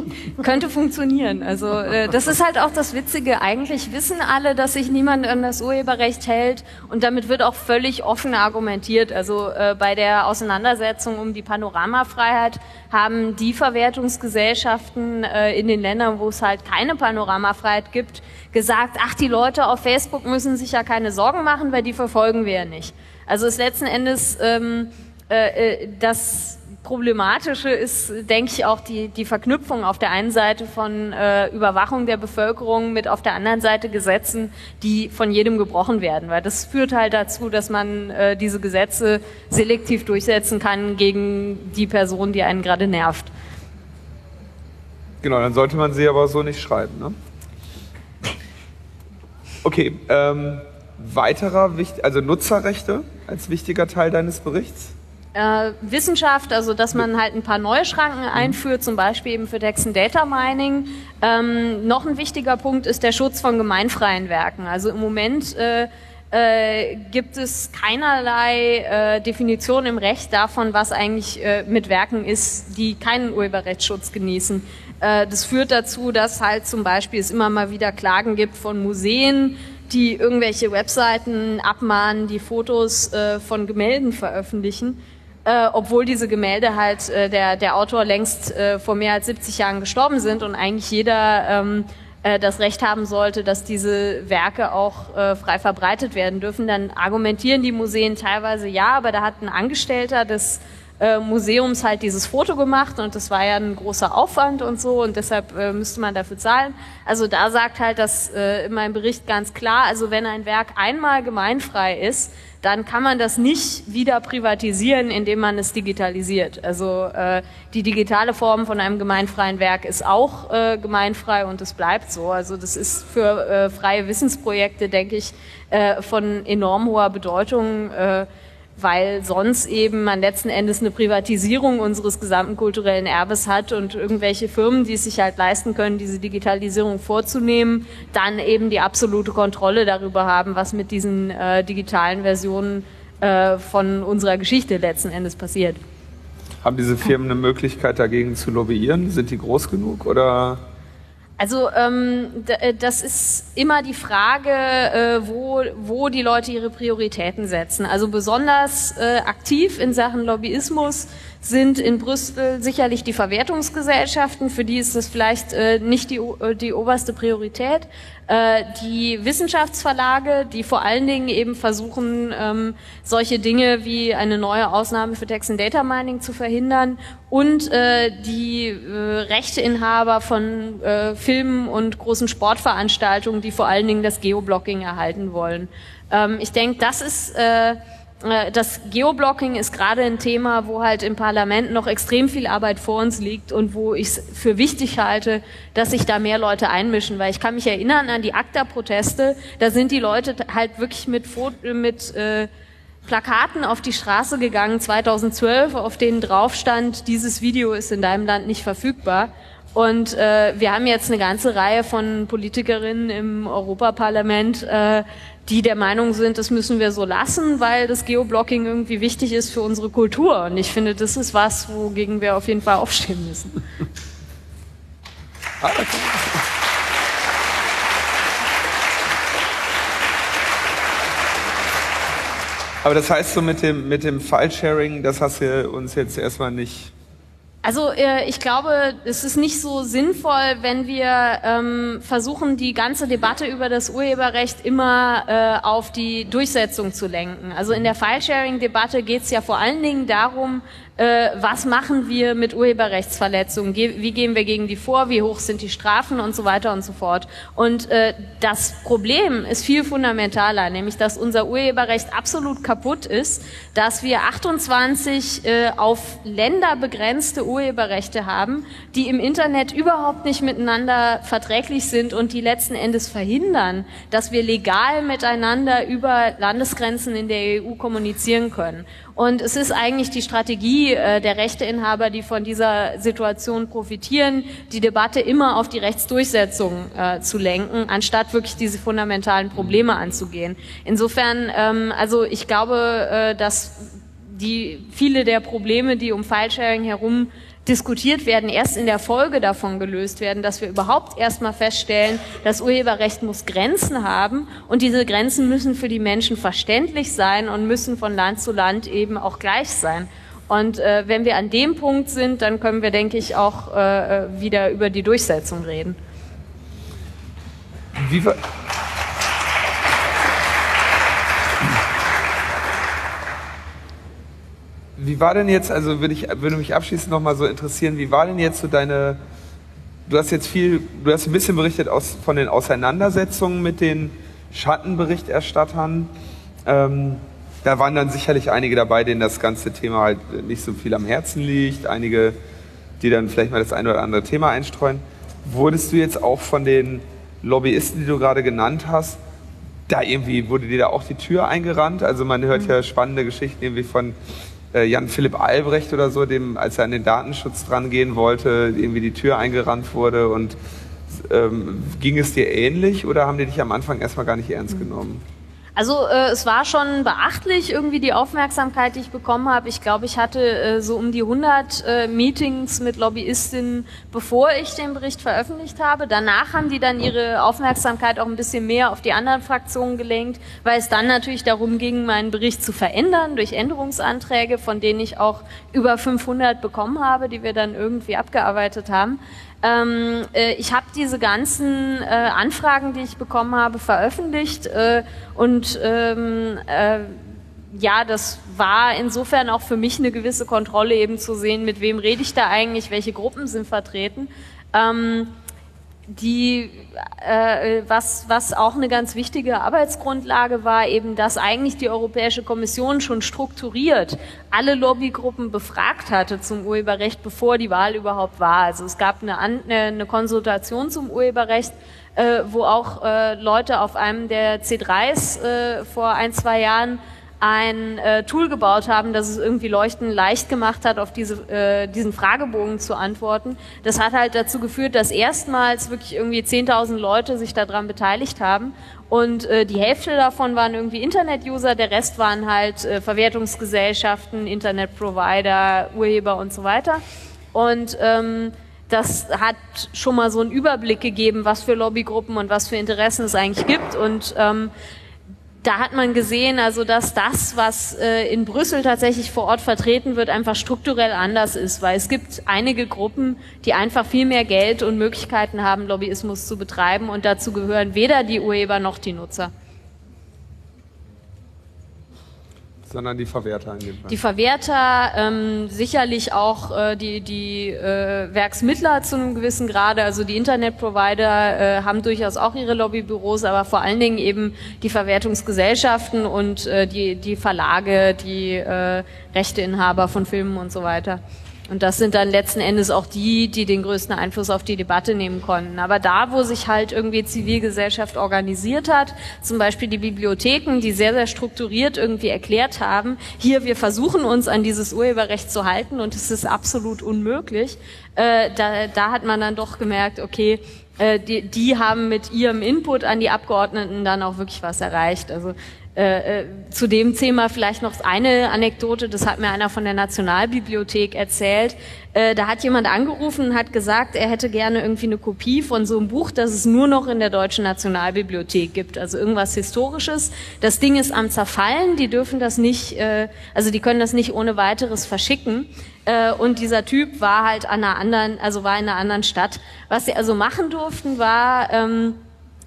(laughs) Könnte funktionieren. Also äh, das ist halt auch das Witzige. Eigentlich wissen alle, dass sich niemand an das Urheberrecht hält und damit wird auch völlig offen argumentiert. Also äh, bei der Auseinandersetzung um die Panoramafreiheit haben die Verwertungsgesellschaften äh, in den Ländern, wo es halt keine Panoramafreiheit gibt, gesagt, ach, die Leute auf Facebook müssen sich ja keine Sorgen machen, weil die verfolgen wir ja nicht. Also ist letzten Endes ähm, äh, äh, das Problematische ist, denke ich, auch die, die Verknüpfung auf der einen Seite von äh, Überwachung der Bevölkerung mit auf der anderen Seite Gesetzen, die von jedem gebrochen werden. Weil das führt halt dazu, dass man äh, diese Gesetze selektiv durchsetzen kann gegen die Person, die einen gerade nervt. Genau, dann sollte man sie aber so nicht schreiben. Ne? Okay, ähm, weiterer, also Nutzerrechte als wichtiger Teil deines Berichts. Äh, Wissenschaft, also dass man halt ein paar neue Schranken einführt, zum Beispiel eben für Text and Data Mining. Ähm, noch ein wichtiger Punkt ist der Schutz von gemeinfreien Werken. Also im Moment äh, äh, gibt es keinerlei äh, Definition im Recht davon, was eigentlich äh, mit Werken ist, die keinen Urheberrechtsschutz genießen. Äh, das führt dazu, dass halt zum Beispiel es immer mal wieder Klagen gibt von Museen, die irgendwelche Webseiten abmahnen, die Fotos äh, von Gemälden veröffentlichen, äh, obwohl diese Gemälde halt äh, der, der Autor längst äh, vor mehr als 70 Jahren gestorben sind und eigentlich jeder ähm, äh, das Recht haben sollte, dass diese Werke auch äh, frei verbreitet werden dürfen. Dann argumentieren die Museen teilweise ja, aber da hat ein Angestellter des äh, Museums halt dieses Foto gemacht und das war ja ein großer Aufwand und so und deshalb äh, müsste man dafür zahlen. Also da sagt halt das äh, in meinem Bericht ganz klar, also wenn ein Werk einmal gemeinfrei ist, dann kann man das nicht wieder privatisieren, indem man es digitalisiert. Also äh, die digitale Form von einem gemeinfreien Werk ist auch äh, gemeinfrei und es bleibt so. Also das ist für äh, freie Wissensprojekte, denke ich, äh, von enorm hoher Bedeutung. Äh, weil sonst eben man letzten Endes eine Privatisierung unseres gesamten kulturellen Erbes hat und irgendwelche Firmen, die es sich halt leisten können, diese Digitalisierung vorzunehmen, dann eben die absolute Kontrolle darüber haben, was mit diesen äh, digitalen Versionen äh, von unserer Geschichte letzten Endes passiert. Haben diese Firmen eine Möglichkeit dagegen zu lobbyieren? Sind die groß genug oder? Also ähm, äh, das ist immer die Frage, äh, wo, wo die Leute ihre Prioritäten setzen. Also besonders äh, aktiv in Sachen Lobbyismus sind in Brüssel sicherlich die Verwertungsgesellschaften, für die ist das vielleicht äh, nicht die, äh, die oberste Priorität. Äh, die Wissenschaftsverlage, die vor allen Dingen eben versuchen, ähm, solche Dinge wie eine neue Ausnahme für Text and Data Mining zu verhindern und äh, die äh, Rechteinhaber von äh, Filmen und großen Sportveranstaltungen, die vor allen Dingen das Geoblocking erhalten wollen. Ähm, ich denke, das ist äh, äh, das Geoblocking ist gerade ein Thema, wo halt im Parlament noch extrem viel Arbeit vor uns liegt und wo ich es für wichtig halte, dass sich da mehr Leute einmischen, weil ich kann mich erinnern an die ACTA-Proteste, da sind die Leute halt wirklich mit, mit äh, Plakaten auf die Straße gegangen 2012, auf denen drauf stand, dieses Video ist in deinem Land nicht verfügbar. Und äh, wir haben jetzt eine ganze Reihe von Politikerinnen im Europaparlament, äh, die der Meinung sind, das müssen wir so lassen, weil das Geoblocking irgendwie wichtig ist für unsere Kultur. Und ich finde, das ist was, wogegen wir auf jeden Fall aufstehen müssen. (laughs) Aber das heißt so mit dem, mit dem File-Sharing, das hast du uns jetzt erstmal nicht. Also äh, ich glaube, es ist nicht so sinnvoll, wenn wir ähm, versuchen, die ganze Debatte über das Urheberrecht immer äh, auf die Durchsetzung zu lenken. Also in der File-Sharing-Debatte geht es ja vor allen Dingen darum, äh, was machen wir mit Urheberrechtsverletzungen, Ge wie gehen wir gegen die vor, wie hoch sind die Strafen und so weiter und so fort. Und äh, das Problem ist viel fundamentaler, nämlich dass unser Urheberrecht absolut kaputt ist, dass wir 28 äh, auf Länder begrenzte Urheberrechte haben, die im Internet überhaupt nicht miteinander verträglich sind und die letzten Endes verhindern, dass wir legal miteinander über Landesgrenzen in der EU kommunizieren können. Und es ist eigentlich die Strategie äh, der Rechteinhaber, die von dieser Situation profitieren, die Debatte immer auf die Rechtsdurchsetzung äh, zu lenken, anstatt wirklich diese fundamentalen Probleme anzugehen. Insofern, ähm, also ich glaube, äh, dass die viele der Probleme, die um Filesharing herum diskutiert werden, erst in der Folge davon gelöst werden, dass wir überhaupt erstmal feststellen, das Urheberrecht muss Grenzen haben und diese Grenzen müssen für die Menschen verständlich sein und müssen von Land zu Land eben auch gleich sein. Und äh, wenn wir an dem Punkt sind, dann können wir, denke ich, auch äh, äh wieder über die Durchsetzung reden. Wie Wie war denn jetzt, also würde, ich, würde mich abschließend nochmal so interessieren, wie war denn jetzt so deine, du hast jetzt viel, du hast ein bisschen berichtet aus, von den Auseinandersetzungen mit den Schattenberichterstattern. Ähm, da waren dann sicherlich einige dabei, denen das ganze Thema halt nicht so viel am Herzen liegt, einige, die dann vielleicht mal das eine oder andere Thema einstreuen. Wurdest du jetzt auch von den Lobbyisten, die du gerade genannt hast, da irgendwie, wurde dir da auch die Tür eingerannt? Also man hört ja spannende Geschichten irgendwie von Jan-Philipp Albrecht oder so, dem, als er an den Datenschutz drangehen wollte, irgendwie die Tür eingerannt wurde und ähm, ging es dir ähnlich oder haben die dich am Anfang erstmal gar nicht ernst genommen? Also äh, es war schon beachtlich irgendwie die Aufmerksamkeit, die ich bekommen habe. Ich glaube, ich hatte äh, so um die 100 äh, Meetings mit Lobbyistinnen, bevor ich den Bericht veröffentlicht habe. Danach haben die dann ihre Aufmerksamkeit auch ein bisschen mehr auf die anderen Fraktionen gelenkt, weil es dann natürlich darum ging, meinen Bericht zu verändern durch Änderungsanträge, von denen ich auch über 500 bekommen habe, die wir dann irgendwie abgearbeitet haben. Ähm, äh, ich habe diese ganzen äh, Anfragen, die ich bekommen habe, veröffentlicht äh, und ähm, äh, ja, das war insofern auch für mich eine gewisse Kontrolle eben zu sehen, mit wem rede ich da eigentlich, welche Gruppen sind vertreten. Ähm, die, äh, was, was auch eine ganz wichtige Arbeitsgrundlage war, eben, dass eigentlich die Europäische Kommission schon strukturiert alle Lobbygruppen befragt hatte zum Urheberrecht, bevor die Wahl überhaupt war. Also es gab eine, eine Konsultation zum Urheberrecht, äh, wo auch äh, Leute auf einem der C3s äh, vor ein, zwei Jahren ein äh, Tool gebaut haben, das es irgendwie Leuchten leicht gemacht hat, auf diese, äh, diesen Fragebogen zu antworten. Das hat halt dazu geführt, dass erstmals wirklich irgendwie 10.000 Leute sich daran beteiligt haben und äh, die Hälfte davon waren irgendwie Internet-User, der Rest waren halt äh, Verwertungsgesellschaften, Internetprovider, Urheber und so weiter. Und ähm, das hat schon mal so einen Überblick gegeben, was für Lobbygruppen und was für Interessen es eigentlich gibt. Und ähm, da hat man gesehen, also dass das, was äh, in Brüssel tatsächlich vor Ort vertreten wird, einfach strukturell anders ist, weil es gibt einige Gruppen, die einfach viel mehr Geld und Möglichkeiten haben, Lobbyismus zu betreiben und dazu gehören weder die Urheber noch die Nutzer. Sondern die Verwerter in dem Fall. Die Verwerter, ähm, sicherlich auch äh, die, die äh, Werksmittler zu einem gewissen Grade, also die Internetprovider äh, haben durchaus auch ihre Lobbybüros, aber vor allen Dingen eben die Verwertungsgesellschaften und äh, die, die Verlage, die äh, Rechteinhaber von Filmen und so weiter. Und das sind dann letzten Endes auch die, die den größten Einfluss auf die Debatte nehmen konnten. Aber da, wo sich halt irgendwie Zivilgesellschaft organisiert hat, zum Beispiel die Bibliotheken, die sehr, sehr strukturiert irgendwie erklärt haben, hier, wir versuchen uns an dieses Urheberrecht zu halten und es ist absolut unmöglich, äh, da, da hat man dann doch gemerkt, okay, äh, die, die haben mit ihrem Input an die Abgeordneten dann auch wirklich was erreicht. Also äh, äh, zu dem Thema vielleicht noch eine Anekdote, das hat mir einer von der Nationalbibliothek erzählt. Äh, da hat jemand angerufen und hat gesagt, er hätte gerne irgendwie eine Kopie von so einem Buch, das es nur noch in der Deutschen Nationalbibliothek gibt, also irgendwas Historisches. Das Ding ist am Zerfallen, die dürfen das nicht, also die können das nicht ohne weiteres verschicken. Und dieser Typ war halt an einer anderen, also war in einer anderen Stadt. Was sie also machen durften, war... Ähm,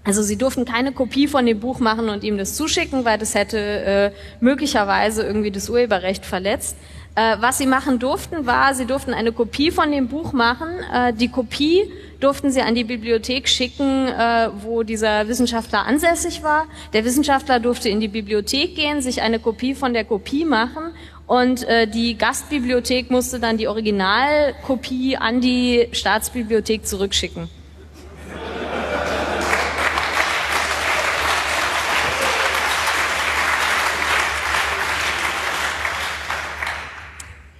also sie durften keine Kopie von dem Buch machen und ihm das zuschicken, weil das hätte äh, möglicherweise irgendwie das Urheberrecht verletzt. Äh, was sie machen durften, war, sie durften eine Kopie von dem Buch machen. Äh, die Kopie durften sie an die Bibliothek schicken, äh, wo dieser Wissenschaftler ansässig war. Der Wissenschaftler durfte in die Bibliothek gehen, sich eine Kopie von der Kopie machen und äh, die Gastbibliothek musste dann die Originalkopie an die Staatsbibliothek zurückschicken.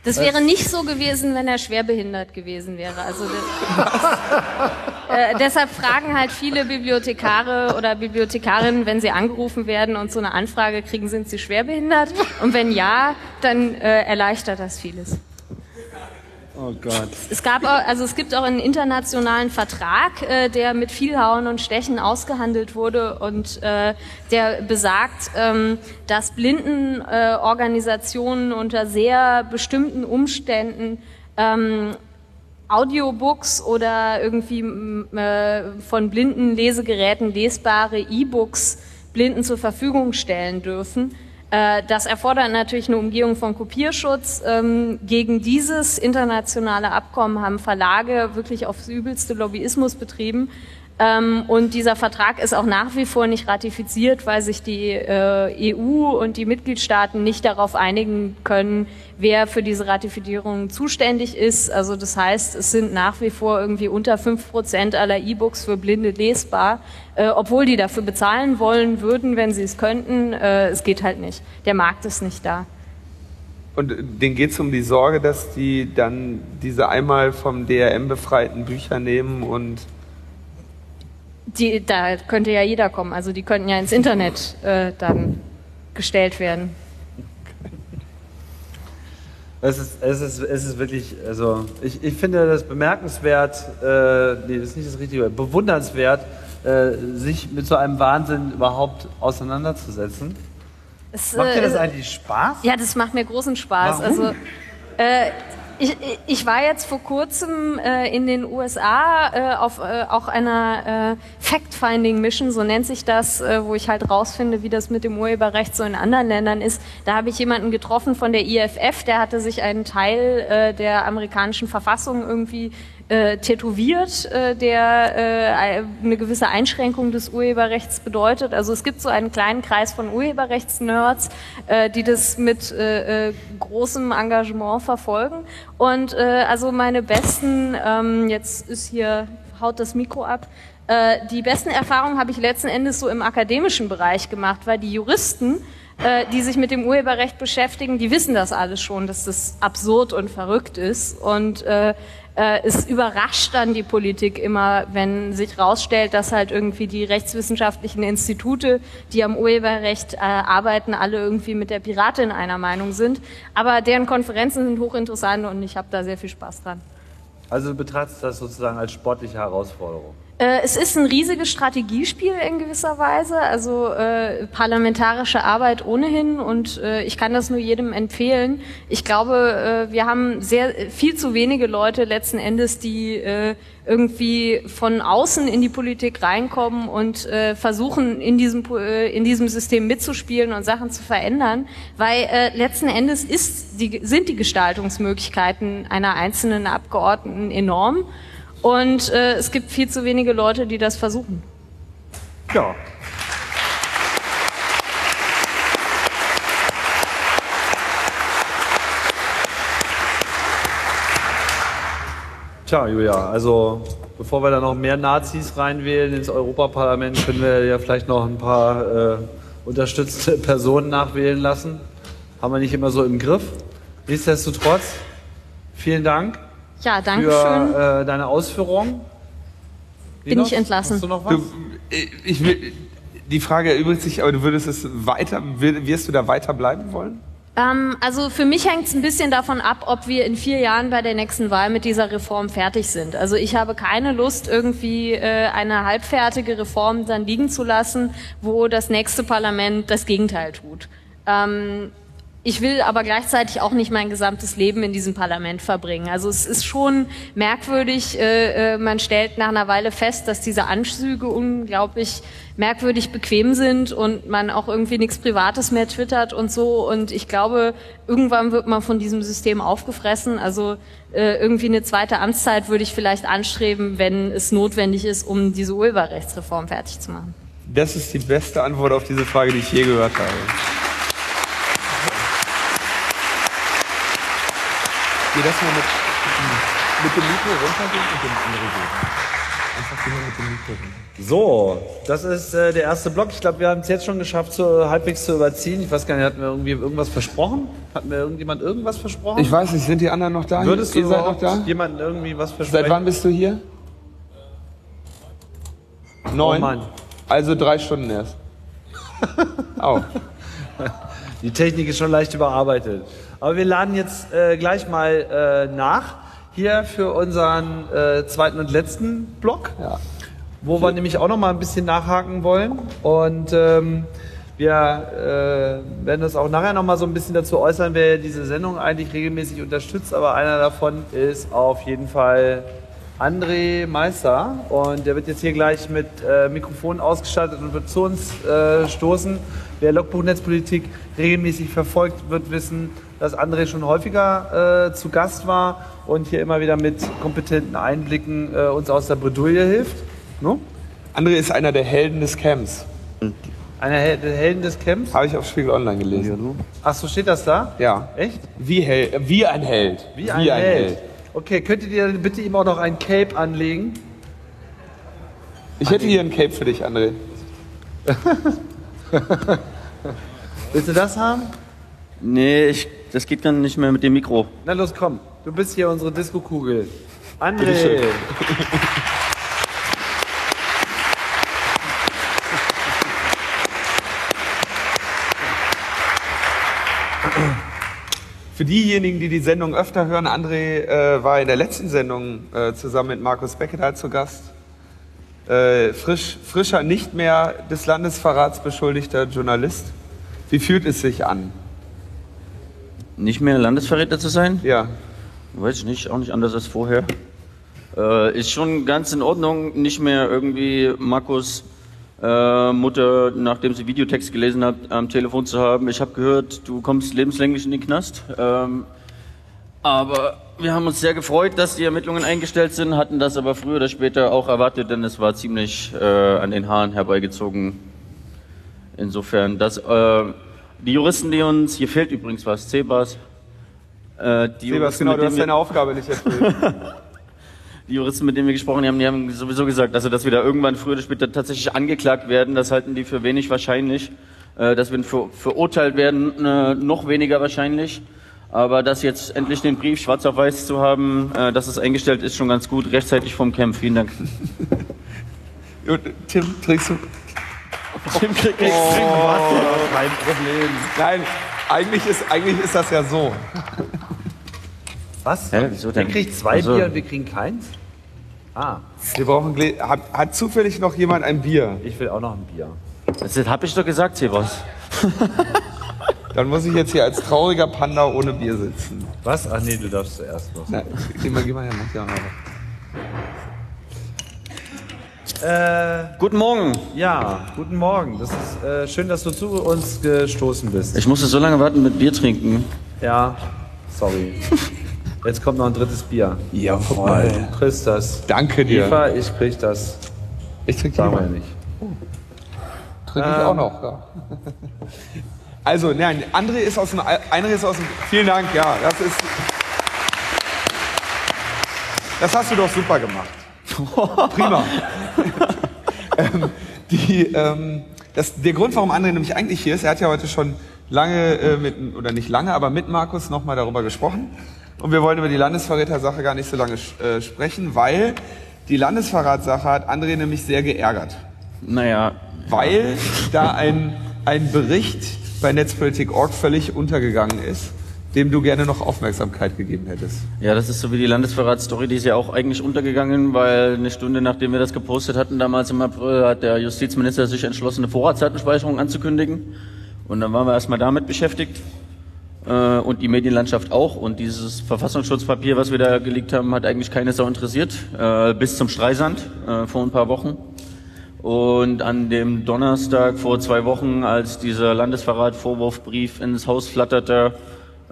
Das wäre nicht so gewesen, wenn er schwerbehindert gewesen wäre. Also (laughs) äh, deshalb fragen halt viele Bibliothekare oder Bibliothekarinnen, wenn sie angerufen werden und so eine Anfrage kriegen, sind sie schwerbehindert? Und wenn ja, dann äh, erleichtert das vieles. Oh Gott. Es gab also es gibt auch einen internationalen Vertrag, äh, der mit viel Hauen und Stechen ausgehandelt wurde und äh, der besagt, ähm, dass Blindenorganisationen äh, unter sehr bestimmten Umständen ähm, Audiobooks oder irgendwie äh, von blinden Lesegeräten lesbare E-Books Blinden zur Verfügung stellen dürfen. Äh, das erfordert natürlich eine Umgehung von Kopierschutz. Ähm, gegen dieses internationale Abkommen haben Verlage wirklich aufs übelste Lobbyismus betrieben. Ähm, und dieser Vertrag ist auch nach wie vor nicht ratifiziert, weil sich die äh, EU und die Mitgliedstaaten nicht darauf einigen können, wer für diese Ratifizierung zuständig ist. Also das heißt, es sind nach wie vor irgendwie unter fünf Prozent aller E-Books für Blinde lesbar, äh, obwohl die dafür bezahlen wollen würden, wenn sie es könnten. Äh, es geht halt nicht. Der Markt ist nicht da. Und denen geht es um die Sorge, dass die dann diese einmal vom DRM befreiten Bücher nehmen und die, da könnte ja jeder kommen. Also die könnten ja ins Internet äh, dann gestellt werden. Es ist, es ist, es ist wirklich, also ich, ich finde das bemerkenswert, äh, nee, das ist nicht das richtige Wort, bewundernswert, äh, sich mit so einem Wahnsinn überhaupt auseinanderzusetzen. Es, Macht dir das äh, eigentlich Spaß? Ja, das macht mir großen Spaß. Warum? Also äh, ich, ich war jetzt vor kurzem äh, in den USA äh, auf äh, auch einer äh, Fact-Finding-Mission, so nennt sich das, äh, wo ich halt rausfinde, wie das mit dem Urheberrecht so in anderen Ländern ist. Da habe ich jemanden getroffen von der IFF, der hatte sich einen Teil äh, der amerikanischen Verfassung irgendwie äh, tätowiert, äh, der äh, eine gewisse Einschränkung des Urheberrechts bedeutet. Also es gibt so einen kleinen Kreis von Urheberrechtsnerds, äh, die das mit äh, äh, großem Engagement verfolgen. Und äh, also meine besten, ähm, jetzt ist hier, haut das Mikro ab, äh, die besten Erfahrungen habe ich letzten Endes so im akademischen Bereich gemacht, weil die Juristen, äh, die sich mit dem Urheberrecht beschäftigen, die wissen das alles schon, dass das absurd und verrückt ist. Und äh, äh, es überrascht dann die Politik immer, wenn sich rausstellt, dass halt irgendwie die rechtswissenschaftlichen Institute, die am Urheberrecht äh, arbeiten, alle irgendwie mit der Piratin einer Meinung sind. Aber deren Konferenzen sind hochinteressant und ich habe da sehr viel Spaß dran. Also du betrachtest das sozusagen als sportliche Herausforderung. Äh, es ist ein riesiges Strategiespiel in gewisser Weise, also äh, parlamentarische Arbeit ohnehin und äh, ich kann das nur jedem empfehlen. Ich glaube, äh, wir haben sehr viel zu wenige Leute letzten Endes, die äh, irgendwie von außen in die Politik reinkommen und äh, versuchen in diesem äh, in diesem System mitzuspielen und Sachen zu verändern, weil äh, letzten Endes ist die, sind die Gestaltungsmöglichkeiten einer einzelnen Abgeordneten enorm. Und äh, es gibt viel zu wenige Leute, die das versuchen. Ja. Tja, Julia, also bevor wir da noch mehr Nazis reinwählen ins Europaparlament, können wir ja vielleicht noch ein paar äh, unterstützte (laughs) Personen nachwählen lassen. Haben wir nicht immer so im Griff. Nichtsdestotrotz, vielen Dank Ja, danke schön. für äh, deine Ausführungen. Bin Linus, ich entlassen. Hast du noch was? du, ich will, die Frage erübrigt sich, aber du würdest es weiter, wirst du da weiter bleiben wollen? Ähm, also für mich hängt es ein bisschen davon ab, ob wir in vier Jahren bei der nächsten Wahl mit dieser Reform fertig sind. Also ich habe keine Lust, irgendwie äh, eine halbfertige Reform dann liegen zu lassen, wo das nächste Parlament das Gegenteil tut. Ähm, ich will aber gleichzeitig auch nicht mein gesamtes Leben in diesem Parlament verbringen. Also es ist schon merkwürdig, äh, äh, man stellt nach einer Weile fest, dass diese Anzüge unglaublich merkwürdig bequem sind und man auch irgendwie nichts Privates mehr twittert und so. Und ich glaube, irgendwann wird man von diesem System aufgefressen. Also äh, irgendwie eine zweite Amtszeit würde ich vielleicht anstreben, wenn es notwendig ist, um diese Urheberrechtsreform fertig zu machen. Das ist die beste Antwort auf diese Frage, die ich je gehört habe. Geh das mal mit, mit dem Mikro runtergehen und dem anderen geben. Einfach gehen wir mit dem Mikro runter. So, das ist äh, der erste Block. Ich glaube, wir haben es jetzt schon geschafft, so halbwegs zu überziehen. Ich weiß gar nicht, hatten wir irgendwie irgendwas versprochen? Hat mir irgendjemand irgendwas versprochen? Ich weiß nicht, sind die anderen noch da? Würdest du seid noch da? jemandem irgendwie was versprechen? Seit wann bist du hier? Neun. Oh Mann. Also drei Stunden erst. (laughs) Auch. Die Technik ist schon leicht überarbeitet. Aber wir laden jetzt äh, gleich mal äh, nach hier für unseren äh, zweiten und letzten Block, Ja. wo wir nämlich auch noch mal ein bisschen nachhaken wollen. Und ähm, wir äh, werden uns auch nachher noch mal so ein bisschen dazu äußern, wer diese Sendung eigentlich regelmäßig unterstützt. Aber einer davon ist auf jeden Fall André Meister. Und der wird jetzt hier gleich mit äh, Mikrofon ausgestattet und wird zu uns äh, stoßen. Wer Logbuch-Netzpolitik regelmäßig verfolgt, wird wissen, dass André schon häufiger äh, zu Gast war und hier immer wieder mit kompetenten Einblicken äh, uns aus der Bredouille hilft. No? André ist einer der Helden des Camps. Einer Hel der Helden des Camps. Habe ich auf Spiegel Online gelesen. Ach so, steht das da? Ja. Echt? Wie, hel wie ein Held. Wie ein, Held. Okay, könntet ihr bitte ihm auch noch ein Cape anlegen? Ich hätte hier ein Cape für dich, André. Willst du das haben? Nee, ich, das geht dann nicht mehr mit dem Mikro. Na los, komm. Du bist hier unsere Disco-Kugel. André. Für diejenigen, die die Sendung öfter hören, André äh, war in der letzten Sendung äh, zusammen mit Markus Beckedahl zu Gast. Äh, frisch, frischer, nicht mehr des Landesverrats beschuldigter Journalist. Wie fühlt es sich an? Nicht mehr Landesverräter zu sein? Ja. Weiß ich nicht, auch nicht anders als vorher. Äh, ist schon ganz in Ordnung, nicht mehr irgendwie Markus äh, Mutter, nachdem sie Videotext gelesen hat, am Telefon zu haben. Ich habe gehört, du kommst lebenslänglich in den Knast. Ähm, aber wir haben uns sehr gefreut, dass die Ermittlungen eingestellt sind, hatten das aber früher oder später auch erwartet, denn es war ziemlich äh, an den Haaren herbeigezogen. Insofern, dass äh, die Juristen, die uns, hier fehlt übrigens was, Cebas, äh, die, Sebas, Juristen, genau, du hast deine Aufgabe nicht erfüllt. (laughs) die Juristen, mit denen wir gesprochen haben, die haben sowieso gesagt, also dass wir da irgendwann früher oder später tatsächlich angeklagt werden, das halten die für wenig wahrscheinlich. Äh, dass wir ver verurteilt werden, äh, noch weniger wahrscheinlich. Aber das jetzt endlich den Brief schwarz auf weiß zu haben, äh, dass es eingestellt ist, schon ganz gut, rechtzeitig vom Camp. Vielen Dank. (laughs) Tim, trinkst du? Tim kriegt Kein Problem. Nein, eigentlich ist, eigentlich ist das ja so. Was? Hä, wieso denn? Der kriegt zwei Ach so. Bier und wir kriegen keins? Ah, Wir brauchen Glä hat, hat zufällig noch jemand ein Bier? ich will auch noch ein Bier. Das habe ich doch gesagt, Sebas. (laughs) Dann muss ich jetzt hier als trauriger Panda ohne Bier sitzen. Was? Ach nee, du darfst zuerst was. Geh mal, geh mal her. mach ja mal. Äh, Guten Morgen. ja, guten Morgen. Das ist äh, schön, dass du zu uns gestoßen bist. Ich musste so lange warten mit Bier trinken. Ja, sorry. (laughs) Jetzt kommt noch ein drittes Bier. Jawohl. Du kriegst das. Danke dir. Eva, ich krieg das. Ich trinke Sagen wir nicht. Trinke ich auch noch. Ja. (laughs) Also, nein, André ist aus dem, André ist aus dem, vielen Dank, ja, das ist, das hast du doch super gemacht. (laughs) Prima. ähm, die, ähm, das, der Grund, warum André nämlich eigentlich hier ist, er hat ja heute schon lange äh, mit, oder nicht lange, aber mit Markus nochmal darüber gesprochen. Und wir wollen über die Landesverräter-Sache gar nicht so lange äh, sprechen, weil die Landesverratssache hat André nämlich sehr geärgert Naja, weil da ein, ein Bericht bei Netzpolitik.org völlig untergegangen ist, dem du gerne noch Aufmerksamkeit gegeben hättest. Ja, das ist so wie die Landesverratsstory, die ist ja auch eigentlich untergegangen, weil eine Stunde nachdem wir das gepostet hatten, damals im April, hat der Justizminister sich entschlossen, eine Vorratsdatenspeicherung anzukündigen. Und dann waren wir erstmal damit beschäftigt. äh, und die Medienlandschaft auch. Und dieses Verfassungsschutzpapier, was wir da gelegt haben, hat eigentlich keine Sau interessiert, äh, bis zum Streisand äh, vor ein paar Wochen. Und an dem Donnerstag vor zwei Wochen, als dieser Landesverrat-Vorwurfbrief ins Haus flatterte,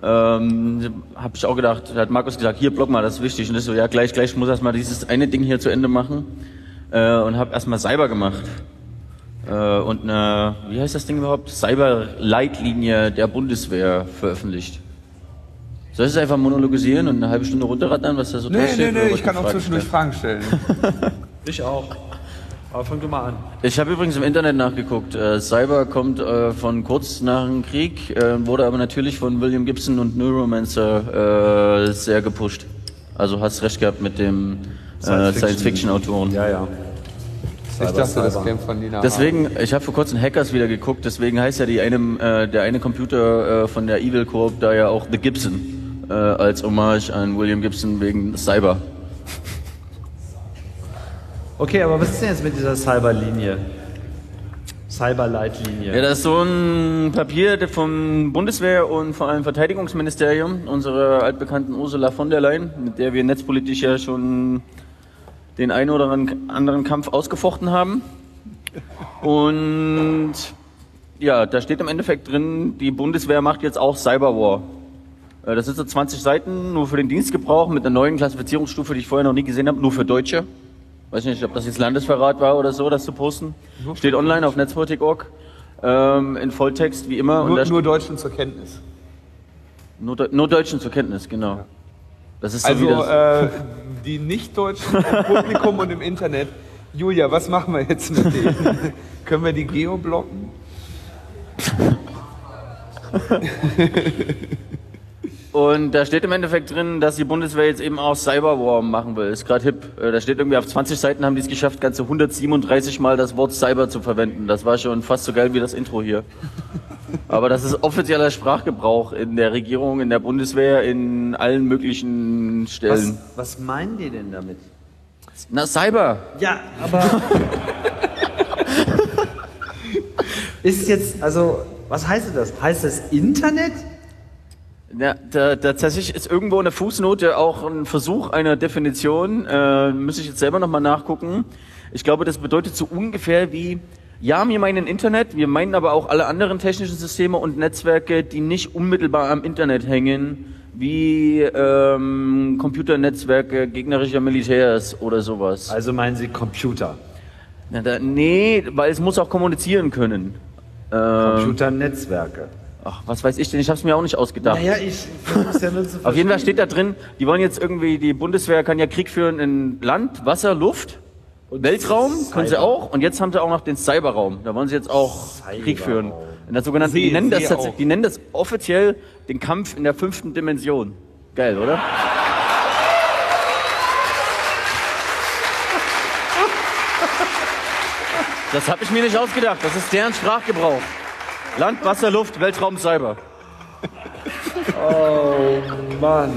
ähm, habe ich auch gedacht, da hat Markus gesagt, hier block mal, das ist wichtig. Und ich so, ja gleich, gleich, ich muss erst mal dieses eine Ding hier zu Ende machen. Äh, und habe erstmal Cyber gemacht. Äh, und eine, wie heißt das Ding überhaupt? Cyber-Leitlinie der Bundeswehr veröffentlicht. Soll ich es einfach monologisieren und eine halbe Stunde runterrattern, was da so Nee, drin nee, nee, Oder ich kann auch zwischendurch stellen? Fragen stellen. (laughs) Ich auch. Aber fang du mal an. Ich habe übrigens im Internet nachgeguckt. Äh, Cyber kommt äh, von kurz nach dem Krieg, äh, wurde aber natürlich von William Gibson und Neuromancer äh, sehr gepusht. Also hast recht gehabt mit dem äh, Science-Fiction. Science-Fiction-Autoren. Ja, ja. Ich dachte, das käme von Nina. Deswegen, ich habe vor kurzem Hackers wieder geguckt, deswegen heißt ja die eine, äh, der eine Computer äh, von der Evil Corp da ja auch The Gibson, äh, als Hommage an William Gibson wegen Cyber. Okay, aber was ist denn jetzt mit dieser Cyberlinie? Cyberleitlinie. Ja, das ist so ein Papier vom Bundeswehr und vor allem Verteidigungsministerium, unserer altbekannten Ursula von der Leyen, mit der wir netzpolitisch ja schon den einen oder anderen Kampf ausgefochten haben. Und ja, da steht im Endeffekt drin, die Bundeswehr macht jetzt auch Cyberwar. Äh, Das sind so 20 Seiten, nur für den Dienstgebrauch mit einer neuen Klassifizierungsstufe, die ich vorher noch nie gesehen habe, nur für Deutsche. Weiß nicht, ob das jetzt Landesverrat war oder so, das zu posten. Steht online auf netzpolitik.org. Ähm, in Volltext, wie immer. und nur, nur Deutschen zur Kenntnis. nur, nur Deutschen zur Kenntnis, genau. Das ist so Also äh, die Nicht-Deutschen im (laughs) Publikum und im Internet. Julia, was machen wir jetzt mit denen? (laughs) Können wir die Geo blocken? (laughs) Und da steht im Endeffekt drin, dass die Bundeswehr jetzt eben auch Cyberwar machen will. Ist gerade hip. Äh, Da steht irgendwie auf 20 Seiten haben die es geschafft, ganze 137 Mal das Wort Cyber zu verwenden. Das war schon fast so geil wie das Intro hier. (laughs) Aber das ist offizieller Sprachgebrauch in der Regierung, in der Bundeswehr, in allen möglichen was, Stellen. was meinen die denn damit? Na, Cyber. Ja, aber. (laughs) ist jetzt, also, was heißt das? Heißt das Internet? Ja, da, da tatsächlich ist irgendwo in der Fußnote auch ein Versuch einer Definition. Äh, müsste ich jetzt selber nochmal nachgucken. Ich glaube, das bedeutet so ungefähr wie, ja, wir meinen Internet, wir meinen aber auch alle anderen technischen Systeme und Netzwerke, die nicht unmittelbar am Internet hängen, wie ähm, Computernetzwerke gegnerischer Militärs oder sowas. Also meinen sie Computer. Na, da, nee, weil es muss auch kommunizieren können. Ähm, Computernetzwerke. Ach, was weiß ich denn, ich habe es mir auch nicht ausgedacht. Naja, ich ja (laughs) Auf jeden Fall steht da drin, die wollen jetzt irgendwie, die Bundeswehr kann ja Krieg führen in Land, Wasser, Luft, Weltraum können sie auch und jetzt haben sie auch noch den Cyberraum. Da wollen sie jetzt auch Cyberraum. Krieg führen. In der sogenannten, See- die, nennen das auch. die nennen das offiziell den Kampf in der fünften Dimension. Geil, oder? Das habe ich mir nicht ausgedacht. Das ist deren Sprachgebrauch. Land, Wasser, Luft, Weltraum, Cyber. Oh Mann.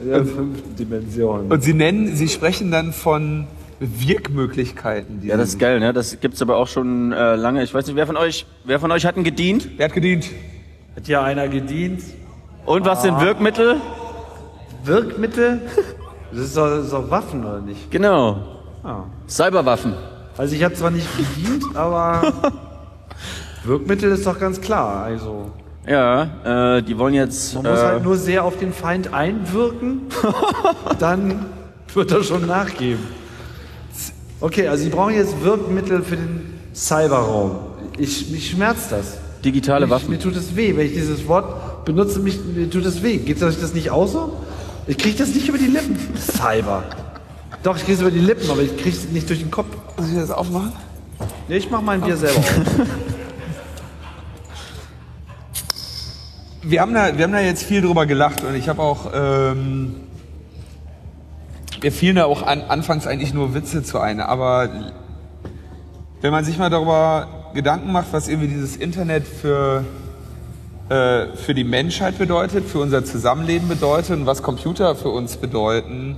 In der fünften Dimension. Und sie nennen, sie sprechen dann von Wirkmöglichkeiten. Die Ja, das ist geil, ne? Das gibt's aber auch schon äh, lange. Ich weiß nicht, wer von euch, wer von euch hat denn gedient? Wer hat gedient? Hat ja einer gedient. Und was sind Wirkmittel? Wirkmittel? Das ist doch, das ist doch Waffen, oder nicht? Genau. Ah. Cyberwaffen. Also ich habe zwar nicht gedient, aber (laughs) Wirkmittel ist doch ganz klar. Also Ja, äh, die wollen jetzt. man muss äh, halt nur sehr auf den Feind einwirken, (laughs) dann wird er schon nachgeben. Okay, also Sie brauchen jetzt Wirkmittel für den Cyberraum. Ich, mich schmerzt das. digitale Mich, Waffen. mir tut es weh, wenn ich dieses Wort benutze, mich, mir tut es weh. Geht euch das nicht auch so? Ich kriege das nicht über die Lippen. (laughs) Cyber. Doch, ich kriege es über die Lippen, aber ich kriege es nicht durch den Kopf. Muss ich das aufmachen? Nee, ich mache mein Bier selber auf. (laughs) Wir haben, da, wir haben da jetzt viel drüber gelacht und ich habe auch, ähm, mir fielen da auch an, anfangs eigentlich nur Witze zu ein, aber wenn man sich mal darüber Gedanken macht, was irgendwie dieses Internet für, äh, für die Menschheit bedeutet, für unser Zusammenleben bedeutet und was Computer für uns bedeuten,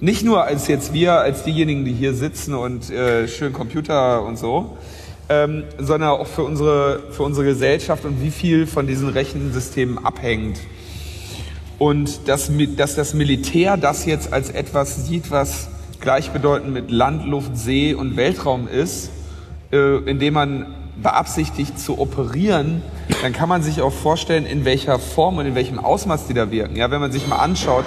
nicht nur als jetzt wir, als diejenigen, die hier sitzen und äh, schön Computer und so, ähm, sondern auch für unsere, für unsere Gesellschaft und wie viel von diesen Rechensystemen abhängt. Und dass, dass das Militär das jetzt als etwas sieht, was gleichbedeutend mit Land, Luft, See und Weltraum ist, äh, indem man beabsichtigt zu operieren, dann kann man sich auch vorstellen, in welcher Form und in welchem Ausmaß die da wirken. Ja, wenn man sich mal anschaut,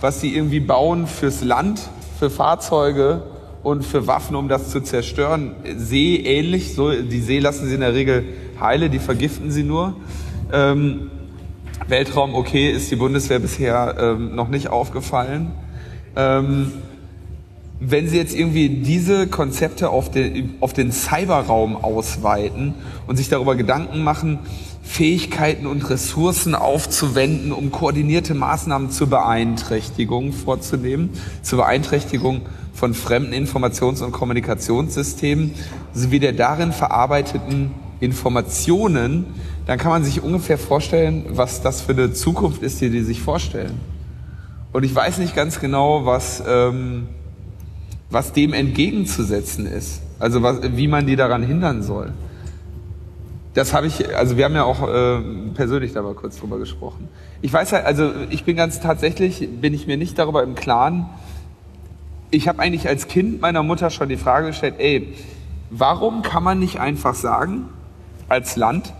was die irgendwie bauen fürs Land, für Fahrzeuge und für Waffen, um das zu zerstören. See ähnlich, so, die See lassen sie in der Regel heile, die vergiften sie nur. Ähm, Weltraum, okay, ist die Bundeswehr bisher ähm, noch nicht aufgefallen. Ähm, wenn Sie jetzt irgendwie diese Konzepte auf den, auf den Cyberraum ausweiten und sich darüber Gedanken machen, Fähigkeiten und Ressourcen aufzuwenden, um koordinierte Maßnahmen zur Beeinträchtigung vorzunehmen, zur Beeinträchtigung von fremden Informations- und Kommunikationssystemen sowie der darin verarbeiteten Informationen, dann kann man sich ungefähr vorstellen, was das für eine Zukunft ist, die die sich vorstellen. Und ich weiß nicht ganz genau, was, ähm, was dem entgegenzusetzen ist. Also was, wie man die daran hindern soll. Das habe ich, also wir haben ja auch äh, persönlich da mal kurz drüber gesprochen. Ich weiß halt, also ich bin ganz tatsächlich, bin ich mir nicht darüber im Klaren. Ich habe eigentlich als Kind meiner Mutter schon die Frage gestellt, ey, warum kann man nicht einfach sagen, als Land,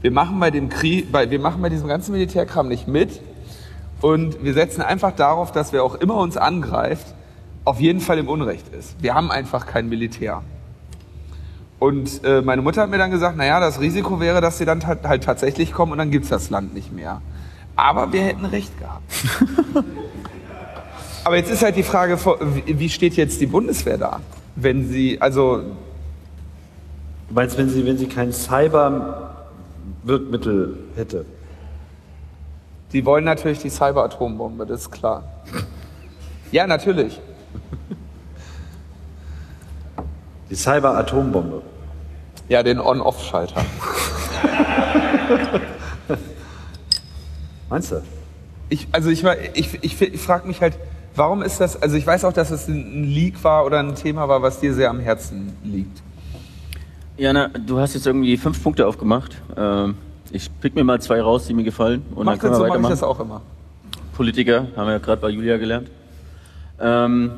wir machen bei dem Krieg, bei, wir machen bei diesem ganzen Militärkram nicht mit und wir setzen einfach darauf, dass wer auch immer uns angreift, auf jeden Fall im Unrecht ist. Wir haben einfach kein Militär. Und äh, meine Mutter hat mir dann gesagt, naja, das Risiko wäre, dass sie dann halt, tatsächlich kommen und dann gibt's das Land nicht mehr. Aber wir hätten recht gehabt. (laughs) Aber jetzt ist halt die Frage, wie steht jetzt die Bundeswehr da? Wenn sie, also Du meinst, wenn sie, wenn sie kein Cyber-Wirkmittel hätte? Die wollen natürlich die Cyber-Atombombe, das ist klar. Ja, natürlich. Die Cyber-Atombombe. Ja, den On-Off-Schalter. Meinst du? Ich, also ich, ich, ich, ich frage mich halt, warum ist das, also ich weiß auch, dass es ein Leak war oder ein Thema war, was dir sehr am Herzen liegt. Jana, du hast jetzt irgendwie fünf Punkte aufgemacht. Ähm, ich pick mir mal zwei raus, die mir gefallen. Und Mach dann können das wir so, mach ich weitermachen. das auch immer. Politiker, haben wir ja gerade bei Julia gelernt. Ähm,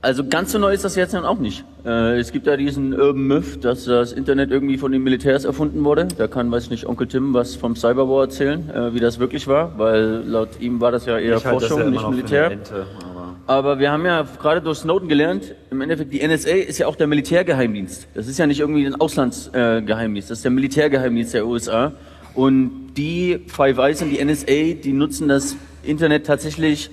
also ganz so neu ist das jetzt dann auch nicht. Äh, es gibt ja diesen Urban Myth, dass das Internet irgendwie von den Militärs erfunden wurde. Da kann, weiß ich nicht, Onkel Tim was vom Cyberwar erzählen, äh, wie das wirklich war, weil laut ihm war das ja eher Ich halte das Forschung, ja immer nicht Militär. Ente, aber Aber wir haben ja gerade durch Snowden gelernt, im Endeffekt die NSA ist ja auch der Militärgeheimdienst. Das ist ja nicht irgendwie ein Auslandsgeheimdienst, Geheimdienst, das ist der Militärgeheimdienst der USA. Und die Five Eyes und die NSA, die nutzen das Internet tatsächlich,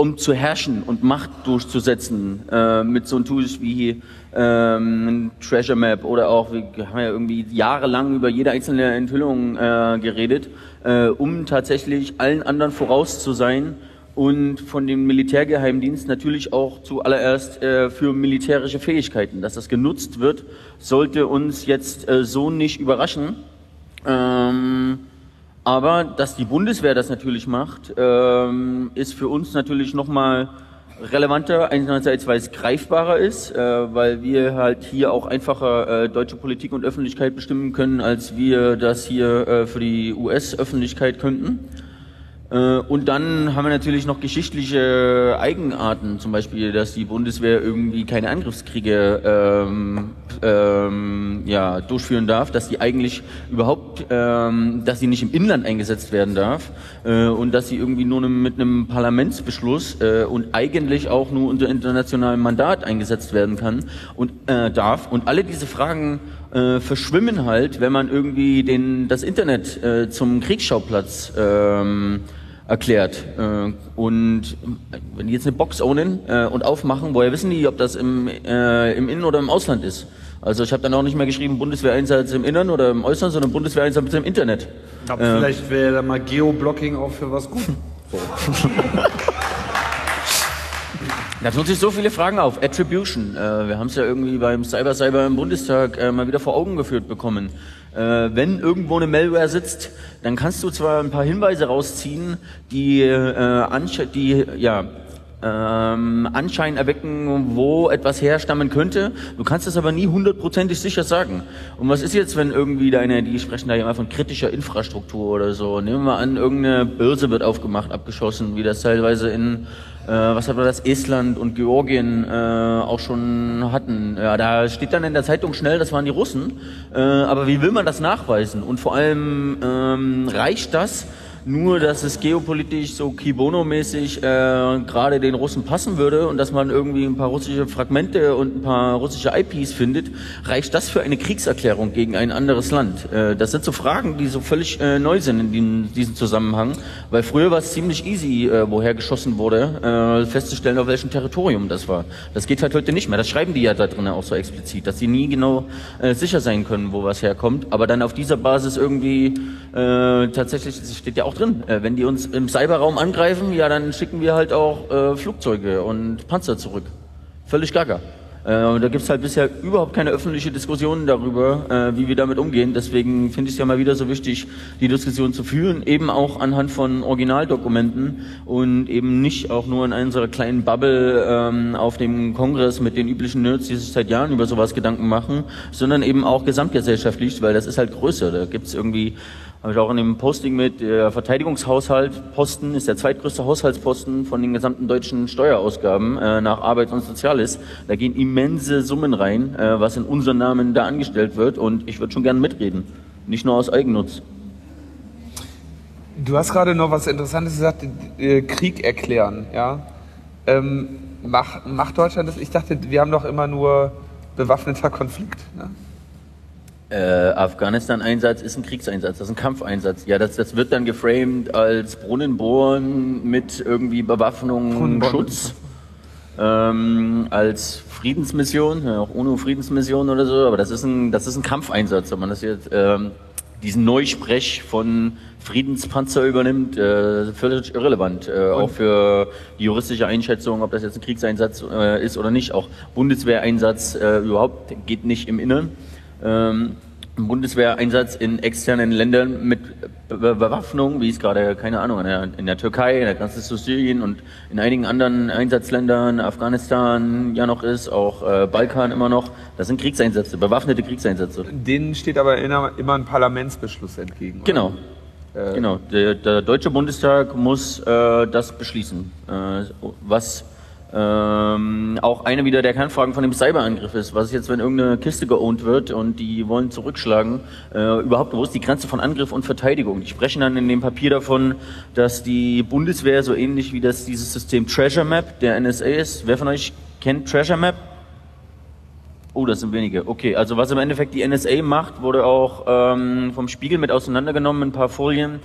um zu herrschen und Macht durchzusetzen, äh, mit so Tools wie ähm, Treasure Map oder auch, wir haben ja irgendwie jahrelang über jede einzelne Enthüllung äh, geredet, äh, um tatsächlich allen anderen voraus zu sein und von dem Militärgeheimdienst natürlich auch zuallererst äh, für militärische Fähigkeiten. Dass das genutzt wird, sollte uns jetzt äh, so nicht überraschen. Ähm, aber dass die Bundeswehr das natürlich macht, ähm, ist für uns natürlich nochmal relevanter. Einerseits, weil es greifbarer ist, äh, weil wir halt hier auch einfacher äh, deutsche Politik und Öffentlichkeit bestimmen können, als wir das hier äh, für die US-Öffentlichkeit könnten. Äh, Und dann haben wir natürlich noch geschichtliche Eigenarten, zum Beispiel, dass die Bundeswehr irgendwie keine Angriffskriege ähm, ähm, ja, durchführen darf, dass die eigentlich überhaupt, ähm, dass sie nicht im Inland eingesetzt werden darf äh, und dass sie irgendwie nur mit einem Parlamentsbeschluss äh, und eigentlich auch nur unter internationalem Mandat eingesetzt werden kann und äh, darf. Und alle diese Fragen äh, verschwimmen halt, wenn man irgendwie den, das Internet äh, zum Kriegsschauplatz ähm, erklärt. Äh, und äh, wenn die jetzt eine Box ownen äh, und aufmachen, woher wissen die, ob das im, im Innen- oder im Ausland ist? Also ich habe dann auch nicht mehr geschrieben Bundeswehreinsatz im Innern oder im Ausland, sondern Bundeswehreinsatz im Internet. Aber vielleicht wäre da mal Geoblocking auch für was gut. (laughs) Da tun sich so viele Fragen auf. Attribution. Wir haben es ja irgendwie beim Cyber Cyber im Bundestag mal wieder vor Augen geführt bekommen. Äh, wenn irgendwo eine Malware sitzt, dann kannst du zwar ein paar Hinweise rausziehen, die, äh, die ja, ähm, Anschein erwecken, wo etwas herstammen könnte. Du kannst es aber nie hundertprozentig sicher sagen. Und was ist jetzt, wenn irgendwie deine, die sprechen da ja immer von kritischer Infrastruktur oder so. Nehmen wir mal an, irgendeine Börse wird aufgemacht, abgeschossen, wie das teilweise in äh, was hat man das, Estland und Georgien äh, auch schon hatten. Ja, da steht dann in der Zeitung schnell, das waren die Russen. Äh, aber wie will man das nachweisen? Und vor allem ähm, reicht das, nur dass es geopolitisch so Kibono-mäßig äh, gerade den Russen passen würde und dass man irgendwie ein paar russische Fragmente und ein paar russische IPs findet, reicht das für eine Kriegserklärung gegen ein anderes Land? Äh, das sind so Fragen, die so völlig äh, neu sind in diesem, diesem Zusammenhang, weil früher war es ziemlich easy, äh, woher geschossen wurde, äh, festzustellen, auf welchem Territorium das war. Das geht halt heute nicht mehr. Das schreiben die ja da drin auch so explizit, dass sie nie genau äh, sicher sein können, wo was herkommt, aber dann auf dieser Basis irgendwie äh, tatsächlich, das steht ja auch drin, äh, wenn die uns im Cyberraum angreifen, ja, dann schicken wir halt auch äh, Flugzeuge und Panzer zurück. Völlig gaga. Äh, und da gibt's halt bisher überhaupt keine öffentliche Diskussion darüber, äh, wie wir damit umgehen. Deswegen finde ich es ja mal wieder so wichtig, die Diskussion zu führen, eben auch anhand von Originaldokumenten und eben nicht auch nur in unserer kleinen Bubble ähm, auf dem Kongress mit den üblichen Nerds, die sich seit Jahren über sowas Gedanken machen, sondern eben auch gesamtgesellschaftlich, weil das ist halt größer. Da gibt's irgendwie habe ich auch in dem Posting mit, der Verteidigungshaushalt Posten ist der zweitgrößte Haushaltsposten von den gesamten deutschen Steuerausgaben äh, nach Arbeit und Soziales. Da gehen immense Summen rein, äh, was in unserem Namen da angestellt wird und ich würde schon gerne mitreden, nicht nur aus Eigennutz. Du hast gerade noch was Interessantes gesagt, äh, Krieg erklären, ja. Ähm, mach, macht Deutschland das? Ich dachte, wir haben doch immer nur bewaffneter Konflikt. Ne? Äh, Afghanistan-Einsatz ist ein Kriegseinsatz, das ist ein Kampfeinsatz. Ja, das, das wird dann geframed als Brunnenbohren mit irgendwie Bewaffnung. Schutz, ähm, als Friedensmission, ja, auch UNO-Friedensmission oder so, aber das ist ein, das ist ein Kampfeinsatz. Wenn man das jetzt, ähm, diesen Neusprech von Friedenspanzer übernimmt, äh, völlig irrelevant. Äh, auch für die juristische Einschätzung, ob das jetzt ein Kriegseinsatz äh, ist oder nicht. Auch Bundeswehreinsatz äh, überhaupt geht nicht im Innern. Ähm, ein Bundeswehreinsatz in externen Ländern mit Be Bewaffnung, wie es gerade, keine Ahnung, in der, in der Türkei, in der ganzen Syrien und in einigen anderen Einsatzländern, Afghanistan ja noch ist, auch äh, Balkan immer noch. Das sind Kriegseinsätze, bewaffnete Kriegseinsätze. Denen steht aber immer, ein Parlamentsbeschluss entgegen. oder? Genau. Genau, der, der Deutsche Bundestag muss äh, das beschließen, äh, was ähm, auch eine wieder der Kernfragen von dem Cyberangriff ist. Was ist jetzt, wenn irgendeine Kiste geowned wird und die wollen zurückschlagen? Äh, überhaupt, wo ist die Grenze von Angriff und Verteidigung? Die sprechen dann in dem Papier davon, dass die Bundeswehr so ähnlich wie das dieses System Treasure Map der NSA ist. Wer von euch kennt Treasure Map? Oh, das sind wenige. Okay, also was im Endeffekt die NSA macht, wurde auch ähm, vom Spiegel mit auseinandergenommen, ein paar Folien,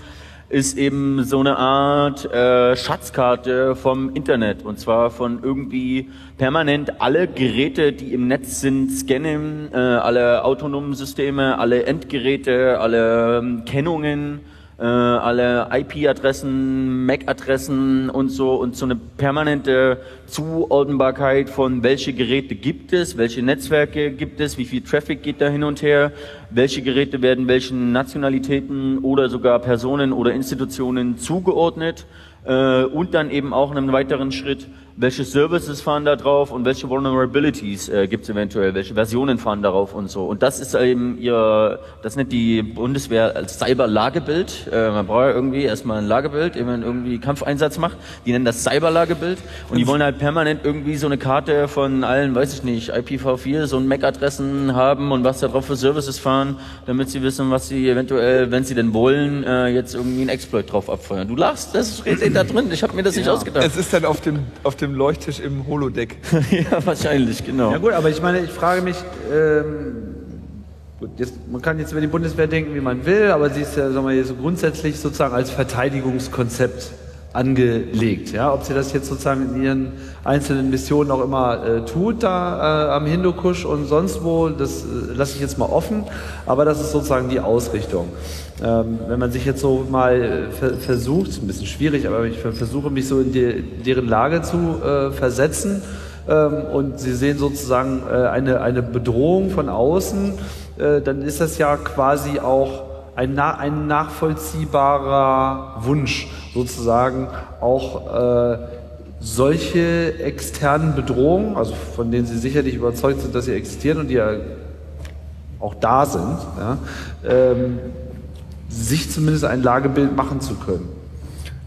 ist eben so eine Art äh, Schatzkarte vom Internet. Und zwar von irgendwie permanent alle Geräte, die im Netz sind, scannen, äh, alle autonomen Systeme, alle Endgeräte, alle ähm, Kennungen, äh, alle IP-Adressen, MAC-Adressen und so und so eine permanente Zuordnbarkeit von welche Geräte gibt es, welche Netzwerke gibt es, wie viel Traffic geht da hin und her, welche Geräte werden welchen Nationalitäten oder sogar Personen oder Institutionen zugeordnet äh, und dann eben auch in einem weiteren Schritt, welche Services fahren da drauf und welche Vulnerabilities äh, gibt es eventuell, welche Versionen fahren darauf und so. Und das ist eben ihr, das nennt die Bundeswehr als Cyber-Lagebild. Äh, man braucht ja irgendwie erstmal ein Lagebild, wenn man irgendwie Kampfeinsatz macht. Die nennen das Cyber-Lagebild und die wollen halt permanent irgendwie so eine Karte von allen, weiß ich nicht, IPv4, so ein MAC-Adressen haben und was da drauf für Services fahren, damit sie wissen, was sie eventuell, wenn sie denn wollen, äh, jetzt irgendwie einen Exploit drauf abfeuern. Du lachst, das steht da drin. Ich habe mir das nicht ausgedacht. Es ist dann auf dem, auf dem Leuchttisch im Holodeck. (laughs) ja, wahrscheinlich, genau. Ja gut, aber ich meine, ich frage mich, ähm, gut, jetzt, man kann jetzt über die Bundeswehr denken, wie man will, aber sie ist ja sagen wir, mal, so grundsätzlich sozusagen als Verteidigungskonzept angelegt. Ja? Ob sie das jetzt sozusagen in ihren einzelnen Missionen auch immer äh, tut, da äh, am Hindukusch und sonst wo, das äh, lasse ich jetzt mal offen, aber das ist sozusagen die Ausrichtung. Ähm, wenn man sich jetzt so mal äh, ver versucht, ein bisschen schwierig, aber ich ver- versuche mich so in die, deren Lage zu äh, versetzen. Ähm, und sie sehen sozusagen äh, eine, eine Bedrohung von außen, äh, dann ist das ja quasi auch ein, na ein nachvollziehbarer Wunsch, sozusagen auch äh, solche externen Bedrohungen, also von denen Sie sicherlich überzeugt sind, dass sie existieren und die ja auch da sind, ja, ähm, sich zumindest ein Lagebild machen zu können.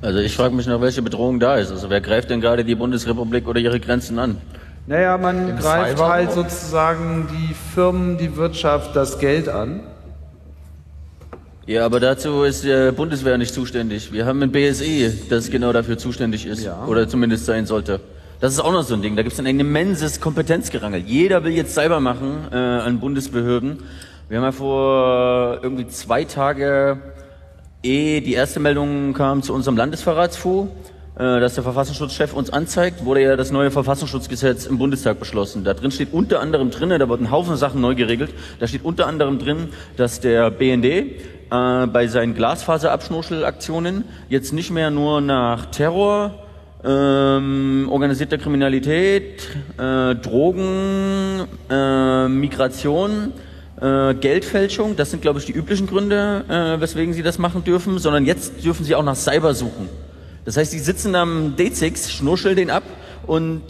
Also ich frage mich noch, welche Bedrohung da ist. Also wer greift denn gerade die Bundesrepublik oder ihre Grenzen an? Naja, man Im greift Cyberraum? halt sozusagen die Firmen, die Wirtschaft, das Geld an. Ja, aber dazu ist die Bundeswehr nicht zuständig. Wir haben ein BSI, das genau dafür zuständig ist. Ja. Oder zumindest sein sollte. Das ist auch noch so ein Ding. Da gibt es dann ein immenses Kompetenzgerangel. Jeder will jetzt Cyber machen äh, an Bundesbehörden. Wir haben ja vor irgendwie zwei Tage, ehe die erste Meldung kam zu unserem Landesverratsfonds, äh, dass der Verfassungsschutzchef uns anzeigt, wurde ja das neue Verfassungsschutzgesetz im Bundestag beschlossen. Da drin steht unter anderem drin, da wurden ein Haufen Sachen neu geregelt, da steht unter anderem drin, dass der BND äh, bei seinen Glasfaserabschnorchelaktionen jetzt nicht mehr nur nach Terror, ähm, organisierter Kriminalität, äh, Drogen, äh, Migration, äh, Geldfälschung, das sind, glaube ich, die üblichen Gründe, äh, weswegen sie das machen dürfen, sondern jetzt dürfen sie auch nach Cyber suchen. Das heißt, sie sitzen am D6, schnurscheln den ab und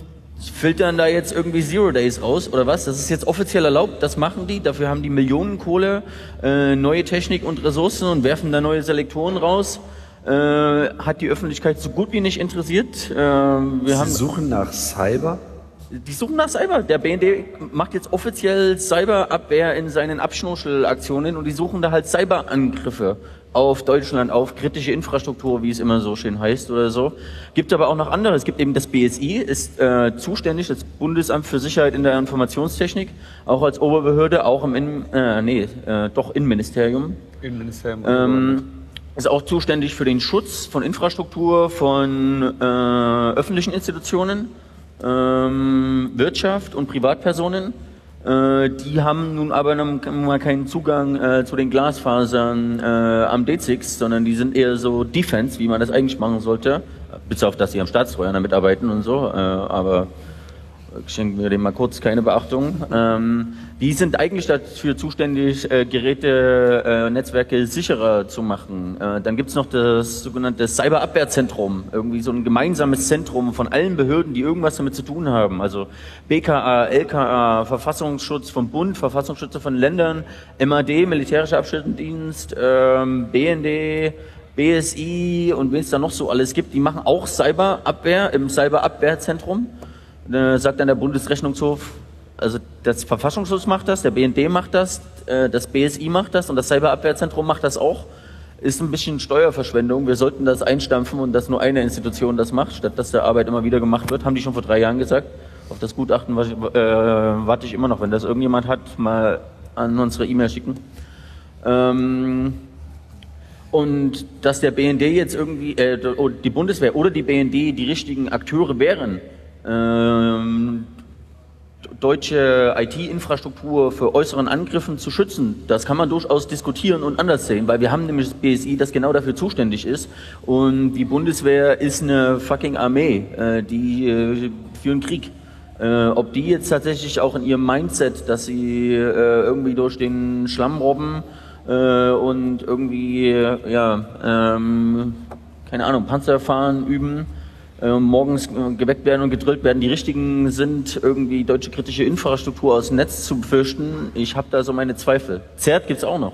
filtern da jetzt irgendwie Zero Days raus oder was? Das ist jetzt offiziell erlaubt, das machen die, dafür haben die Millionen Kohle, äh, neue Technik und Ressourcen und werfen da neue Selektoren raus. Äh, hat die Öffentlichkeit so gut wie nicht interessiert. Äh, wir Sie haben suchen nach Cyber. Die suchen nach Cyber. Der BND macht jetzt offiziell Cyberabwehr in seinen Abschnorchelaktionen und die suchen da halt Cyberangriffe auf Deutschland, auf kritische Infrastruktur, wie es immer so schön heißt oder so. Gibt aber auch noch andere. Es gibt eben das BSI, ist äh, zuständig, das Bundesamt für Sicherheit in der Informationstechnik, auch als Oberbehörde, auch im Innen, äh, nee, äh, doch Innenministerium. Innenministerium. Ähm, ist auch zuständig für den Schutz von Infrastruktur, von äh, öffentlichen Institutionen, Wirtschaft und Privatpersonen. Äh, die haben nun aber mal keinen Zugang äh, zu den Glasfasern äh, am D6, sondern die sind eher so Defense, wie man das eigentlich machen sollte. Bis auf, dass sie am Staatssteuern mitarbeiten und so, aber schenken wir dem mal kurz keine Beachtung. Ähm, die sind eigentlich dafür zuständig, äh, Geräte, äh, Netzwerke sicherer zu machen. Äh, dann gibt's noch das sogenannte Cyberabwehrzentrum, irgendwie so ein gemeinsames Zentrum von allen Behörden, die irgendwas damit zu tun haben. Also BKA, LKA, Verfassungsschutz vom Bund, Verfassungsschützer von Ländern, MAD, Militärischer Abschnittendienst, ähm, BND, BSI und wen es da noch so alles gibt, die machen auch Cyberabwehr im Cyberabwehrzentrum. Äh, sagt dann der Bundesrechnungshof, also das Verfassungsschutz macht das, der BND macht das, äh, das BSI macht das und das Cyberabwehrzentrum macht das auch. Ist ein bisschen Steuerverschwendung. Wir sollten das einstampfen und dass nur eine Institution das macht, statt dass der Arbeit immer wieder gemacht wird. Haben die schon vor drei Jahren gesagt. Auf das Gutachten äh, warte ich immer noch. Wenn das irgendjemand hat, mal an unsere E-Mail schicken. Ähm, und dass der BND jetzt irgendwie, äh, die Bundeswehr oder die BND die richtigen Akteure wären, ähm, deutsche IT-Infrastruktur vor äußeren Angriffen zu schützen, das kann man durchaus diskutieren und anders sehen, weil wir haben nämlich das BSI, das genau dafür zuständig ist und die Bundeswehr ist eine fucking Armee, äh, die äh, führen Krieg. Äh, ob die jetzt tatsächlich auch in ihrem Mindset, dass sie äh, irgendwie durch den Schlamm robben äh, und irgendwie, ja, ähm, keine Ahnung, Panzer fahren, üben, morgens äh, geweckt werden und gedrillt werden, die richtigen sind, irgendwie deutsche kritische Infrastruktur aus dem Netz zu befürchten. Ich habe da so meine Zweifel. ZERT gibt's auch noch.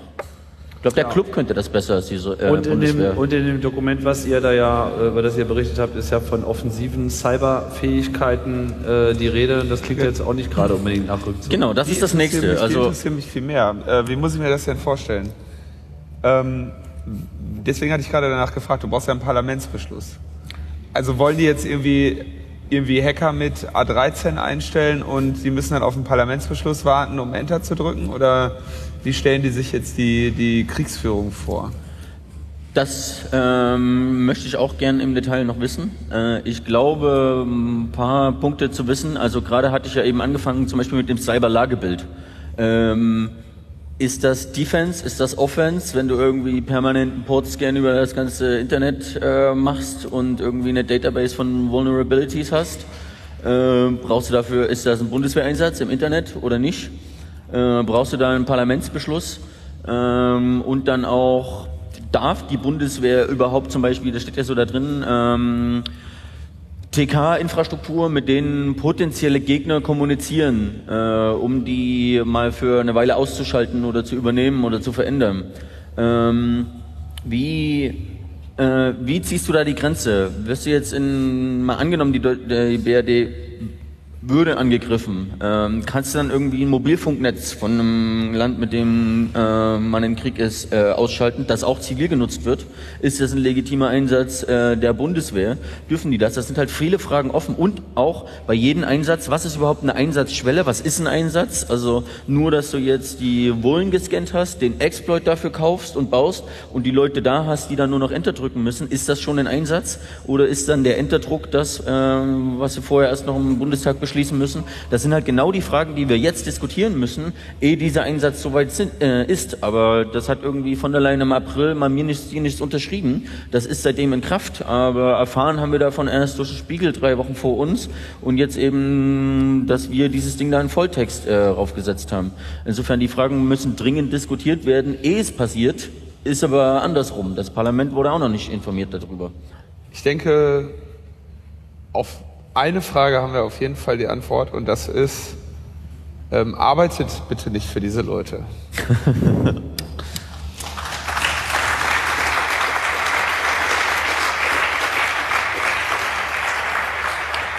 Ich glaube, der Club könnte das besser als diese äh, Und in, dem, Bundeswehr. und in dem Dokument, was ihr da ja, äh, über das ihr berichtet habt, ist ja von offensiven Cyberfähigkeiten äh, die Rede. Das klingt jetzt auch nicht gerade unbedingt nach Rückzug. genau, das ist das Die nächste. Mich, die Also interessieren mich viel mehr. Äh, wie muss ich mir das denn vorstellen? Ähm, deswegen hatte ich gerade danach gefragt, du brauchst ja einen Parlamentsbeschluss. Also wollen die jetzt irgendwie, irgendwie Hacker mit A13 einstellen und sie müssen dann auf einen Parlamentsbeschluss warten, um Enter zu drücken? Oder wie stellen die sich jetzt die, die Kriegsführung vor? Das ähm, möchte ich auch gern im Detail noch wissen. Äh, ich glaube, ein paar Punkte zu wissen. Also gerade hatte ich ja eben angefangen, zum Beispiel mit dem Cyber-Lagebild. Ähm, ist das Defense, ist das Offense, wenn du irgendwie permanenten Portscan über das ganze Internet äh, machst und irgendwie eine Database von Vulnerabilities hast? Äh, brauchst du dafür, ist das ein Bundeswehreinsatz im Internet oder nicht? Äh, brauchst du da einen Parlamentsbeschluss? Ähm, und dann auch, darf die Bundeswehr überhaupt zum Beispiel, das steht ja so da drin, ähm, TK-Infrastruktur, mit denen potenzielle Gegner kommunizieren, äh, um die mal für eine Weile auszuschalten oder zu übernehmen oder zu verändern. Ähm, wie, äh, wie ziehst du da die Grenze? Wirst du jetzt in, mal angenommen, die, die BRD würde angegriffen. Ähm, kannst du dann irgendwie ein Mobilfunknetz von einem Land, mit dem äh, man im Krieg ist, äh, ausschalten, das auch zivil genutzt wird? Ist das ein legitimer Einsatz äh, der Bundeswehr? Dürfen die das? Das sind halt viele Fragen offen und auch bei jedem Einsatz, was ist überhaupt eine Einsatzschwelle? Was ist ein Einsatz? Also nur, dass du jetzt die Vuln gescannt hast, den Exploit dafür kaufst und baust und die Leute da hast, die dann nur noch Enter drücken müssen. Ist das schon ein Einsatz? Oder ist dann der Enterdruck das, ähm, was wir vorher erst noch im Bundestag beschließen müssen? Das sind halt genau die Fragen, die wir jetzt diskutieren müssen, ehe dieser Einsatz soweit sind, äh, ist. Aber das hat irgendwie von der Leyen im April mal mir nichts, nichts unterschrieben. Das ist seitdem in Kraft. Aber erfahren haben wir davon erst durch den Spiegel drei Wochen vor uns. Und jetzt eben, dass wir dieses Ding da in Volltext äh, raufgesetzt haben. Insofern, die Fragen müssen dringend diskutiert werden, ehe es passiert. Ist aber andersrum. Das Parlament wurde auch noch nicht informiert darüber. Ich denke, auf eine Frage haben wir auf jeden Fall die Antwort und das ist, ähm, arbeitet bitte nicht für diese Leute. (laughs)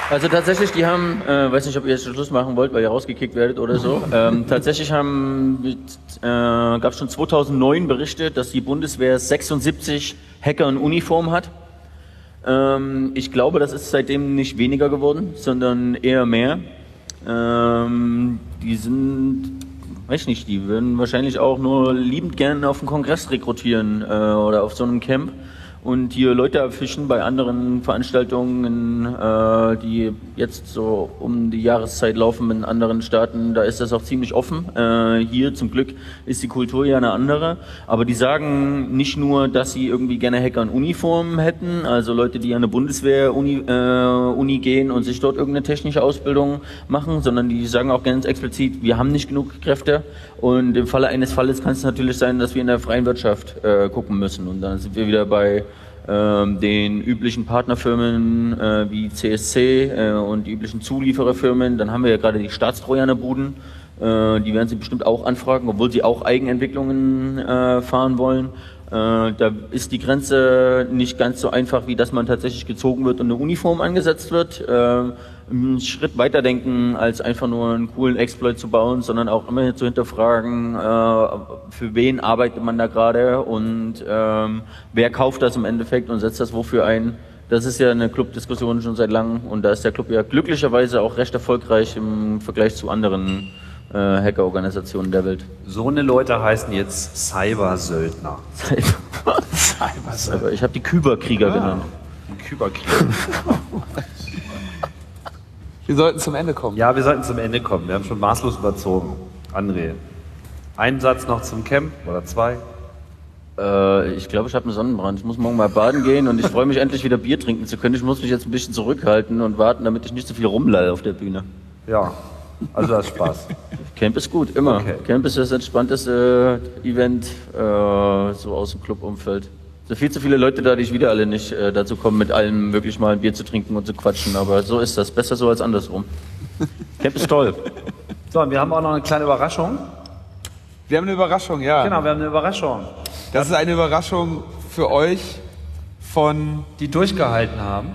Also tatsächlich, die haben, äh, weiß nicht, ob ihr jetzt Schluss machen wollt, weil ihr rausgekickt werdet oder so. (laughs) ähm, tatsächlich haben, äh, gab es schon 2009 Berichte, dass die Bundeswehr 76 Hacker in Uniform hat. Ähm, ich glaube, das ist seitdem nicht weniger geworden, sondern eher mehr. Ähm, die sind, weiß ich nicht, die würden wahrscheinlich auch nur liebend gern auf einen Kongress rekrutieren äh, oder auf so einem Camp und hier Leute erfischen bei anderen Veranstaltungen, äh, die jetzt so um die Jahreszeit laufen in anderen Staaten. Da ist das auch ziemlich offen. Äh, hier zum Glück ist die Kultur ja eine andere. Aber die sagen nicht nur, dass sie irgendwie gerne Hacker in Uniform hätten, also Leute, die an eine Bundeswehr-Uni äh, Uni gehen und sich dort irgendeine technische Ausbildung machen, sondern die sagen auch ganz explizit, wir haben nicht genug Kräfte. Und im Falle eines Falles kann es natürlich sein, dass wir in der freien Wirtschaft äh, gucken müssen. Und dann sind wir wieder bei ähm, den üblichen Partnerfirmen äh, wie CSC äh, und die üblichen Zuliefererfirmen. Dann haben wir ja gerade die Staatstrojanerbuden. Äh, die werden sie bestimmt auch anfragen, obwohl sie auch Eigenentwicklungen äh, fahren wollen. Äh, da ist die Grenze nicht ganz so einfach, wie dass man tatsächlich gezogen wird und eine Uniform angesetzt wird. Äh, einen Schritt weiterdenken, als einfach nur einen coolen Exploit zu bauen, sondern auch immer zu hinterfragen, äh, für wen arbeitet man da gerade und ähm, wer kauft das im Endeffekt und setzt das wofür ein. Das ist ja eine Clubdiskussion schon seit langem und da ist der Club ja glücklicherweise auch recht erfolgreich im Vergleich zu anderen äh, Hackerorganisationen der Welt. So eine Leute heißen jetzt Cybersöldner. (laughs) Aber ich habe die Kyberkrieger genannt. Die Kyberkrieg. (laughs) Wir sollten zum Ende kommen. Ja, wir sollten zum Ende kommen. Wir haben schon maßlos überzogen. André, einen Satz noch zum Camp oder zwei? Äh, ich glaube, ich habe einen Sonnenbrand. Ich muss morgen mal baden gehen und ich freue mich (laughs) endlich wieder Bier trinken zu können. Ich muss mich jetzt ein bisschen zurückhalten und warten, damit ich nicht so viel rumlalle auf der Bühne. Ja, also das Spaß. Camp ist gut, immer. Okay. Camp ist das entspannteste Event äh, so aus dem Clubumfeld. Es sind viel zu viele Leute da, die ich wieder alle nicht äh, dazu kommen, mit allen wirklich mal ein Bier zu trinken und zu quatschen. Aber so ist das. Besser so als andersrum. (laughs) Camp ist toll. So, und wir haben auch noch eine kleine Überraschung. Wir haben eine Überraschung, ja. Genau, wir haben eine Überraschung. Das ist eine Überraschung für euch von, Die durchgehalten haben.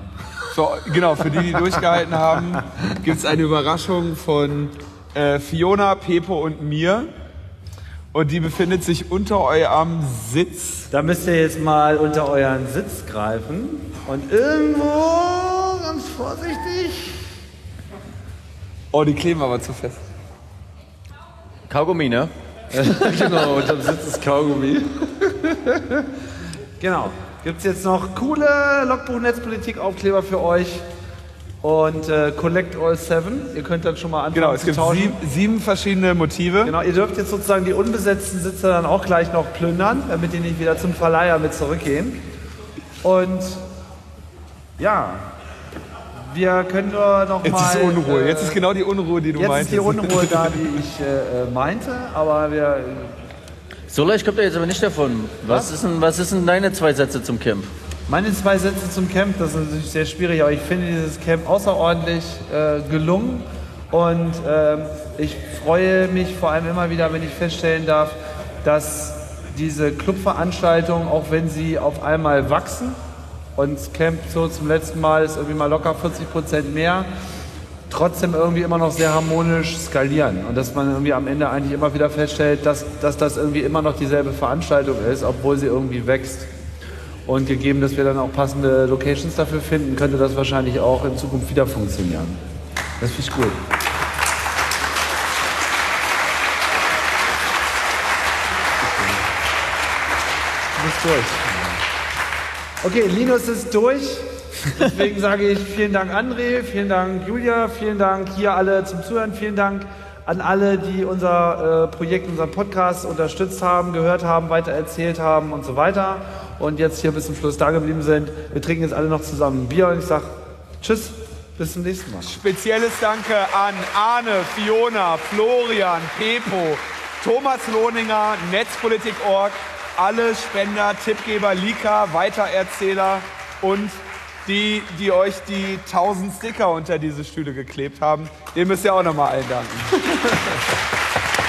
für, genau, für die, die durchgehalten haben, (laughs) gibt es eine Überraschung von äh, Fiona, Pepo und mir. Und die befindet sich unter eurem Sitz. Da müsst ihr jetzt mal unter euren Sitz greifen und irgendwo ganz vorsichtig. Oh, die kleben aber zu fest. Kaugummi, ne? (laughs) genau, unterm Sitz ist Kaugummi. genau. Gibt es jetzt noch coole Logbuch-Netzpolitik-Aufkleber für euch? Und äh, Collect All Seven. Ihr könnt dann schon mal anfangen Genau, es zu gibt tauschen. sieben, sieben verschiedene Motive. Genau, ihr dürft jetzt sozusagen die unbesetzten Sitze dann auch gleich noch plündern, damit die nicht wieder zum Verleiher mit zurückgehen. Und ja, wir können nur noch Jetzt mal... ist Unruhe. äh, Jetzt ist genau die Unruhe, die du Jetzt meintest. ist die Unruhe da, die ich äh, äh, meinte, aber wir... So leicht kommt er jetzt aber nicht davon. Was ist denn, was ist denn deine zwei Sätze zum Camp? Meine zwei Sätze zum Camp, das ist natürlich sehr schwierig, aber ich finde dieses Camp außerordentlich äh, gelungen und ähm, ich freue mich vor allem immer wieder, wenn ich feststellen darf, dass diese Clubveranstaltungen, auch wenn sie auf einmal wachsen und das Camp so zum letzten Mal ist irgendwie mal locker 40 Prozent mehr, trotzdem irgendwie immer noch sehr harmonisch skalieren und dass man irgendwie am Ende eigentlich immer wieder feststellt, dass, dass das irgendwie immer noch dieselbe Veranstaltung ist, obwohl sie irgendwie wächst. Und gegeben, dass wir dann auch passende Locations dafür finden, könnte das wahrscheinlich auch in Zukunft wieder funktionieren. Das finde ich gut. Durch. Okay, Linus ist durch. Deswegen sage ich vielen Dank André, vielen Dank Julia, vielen Dank hier alle zum Zuhören, vielen Dank an alle, die unser äh, Projekt, unseren Podcast unterstützt haben, gehört haben, weitererzählt haben und so weiter. Und jetzt hier bis zum Schluss da geblieben sind. Wir trinken jetzt alle noch zusammen ein Bier und ich sage Tschüss, bis zum nächsten Mal. Spezielles Danke an Arne, Fiona, Florian, Pepo, Thomas Lohninger, Netzpolitik.org, alle Spender, Tippgeber, Lika, Weitererzähler und die, die euch die 1000 Sticker unter diese Stühle geklebt haben. Dem müsst ihr auch nochmal allen danken. (laughs)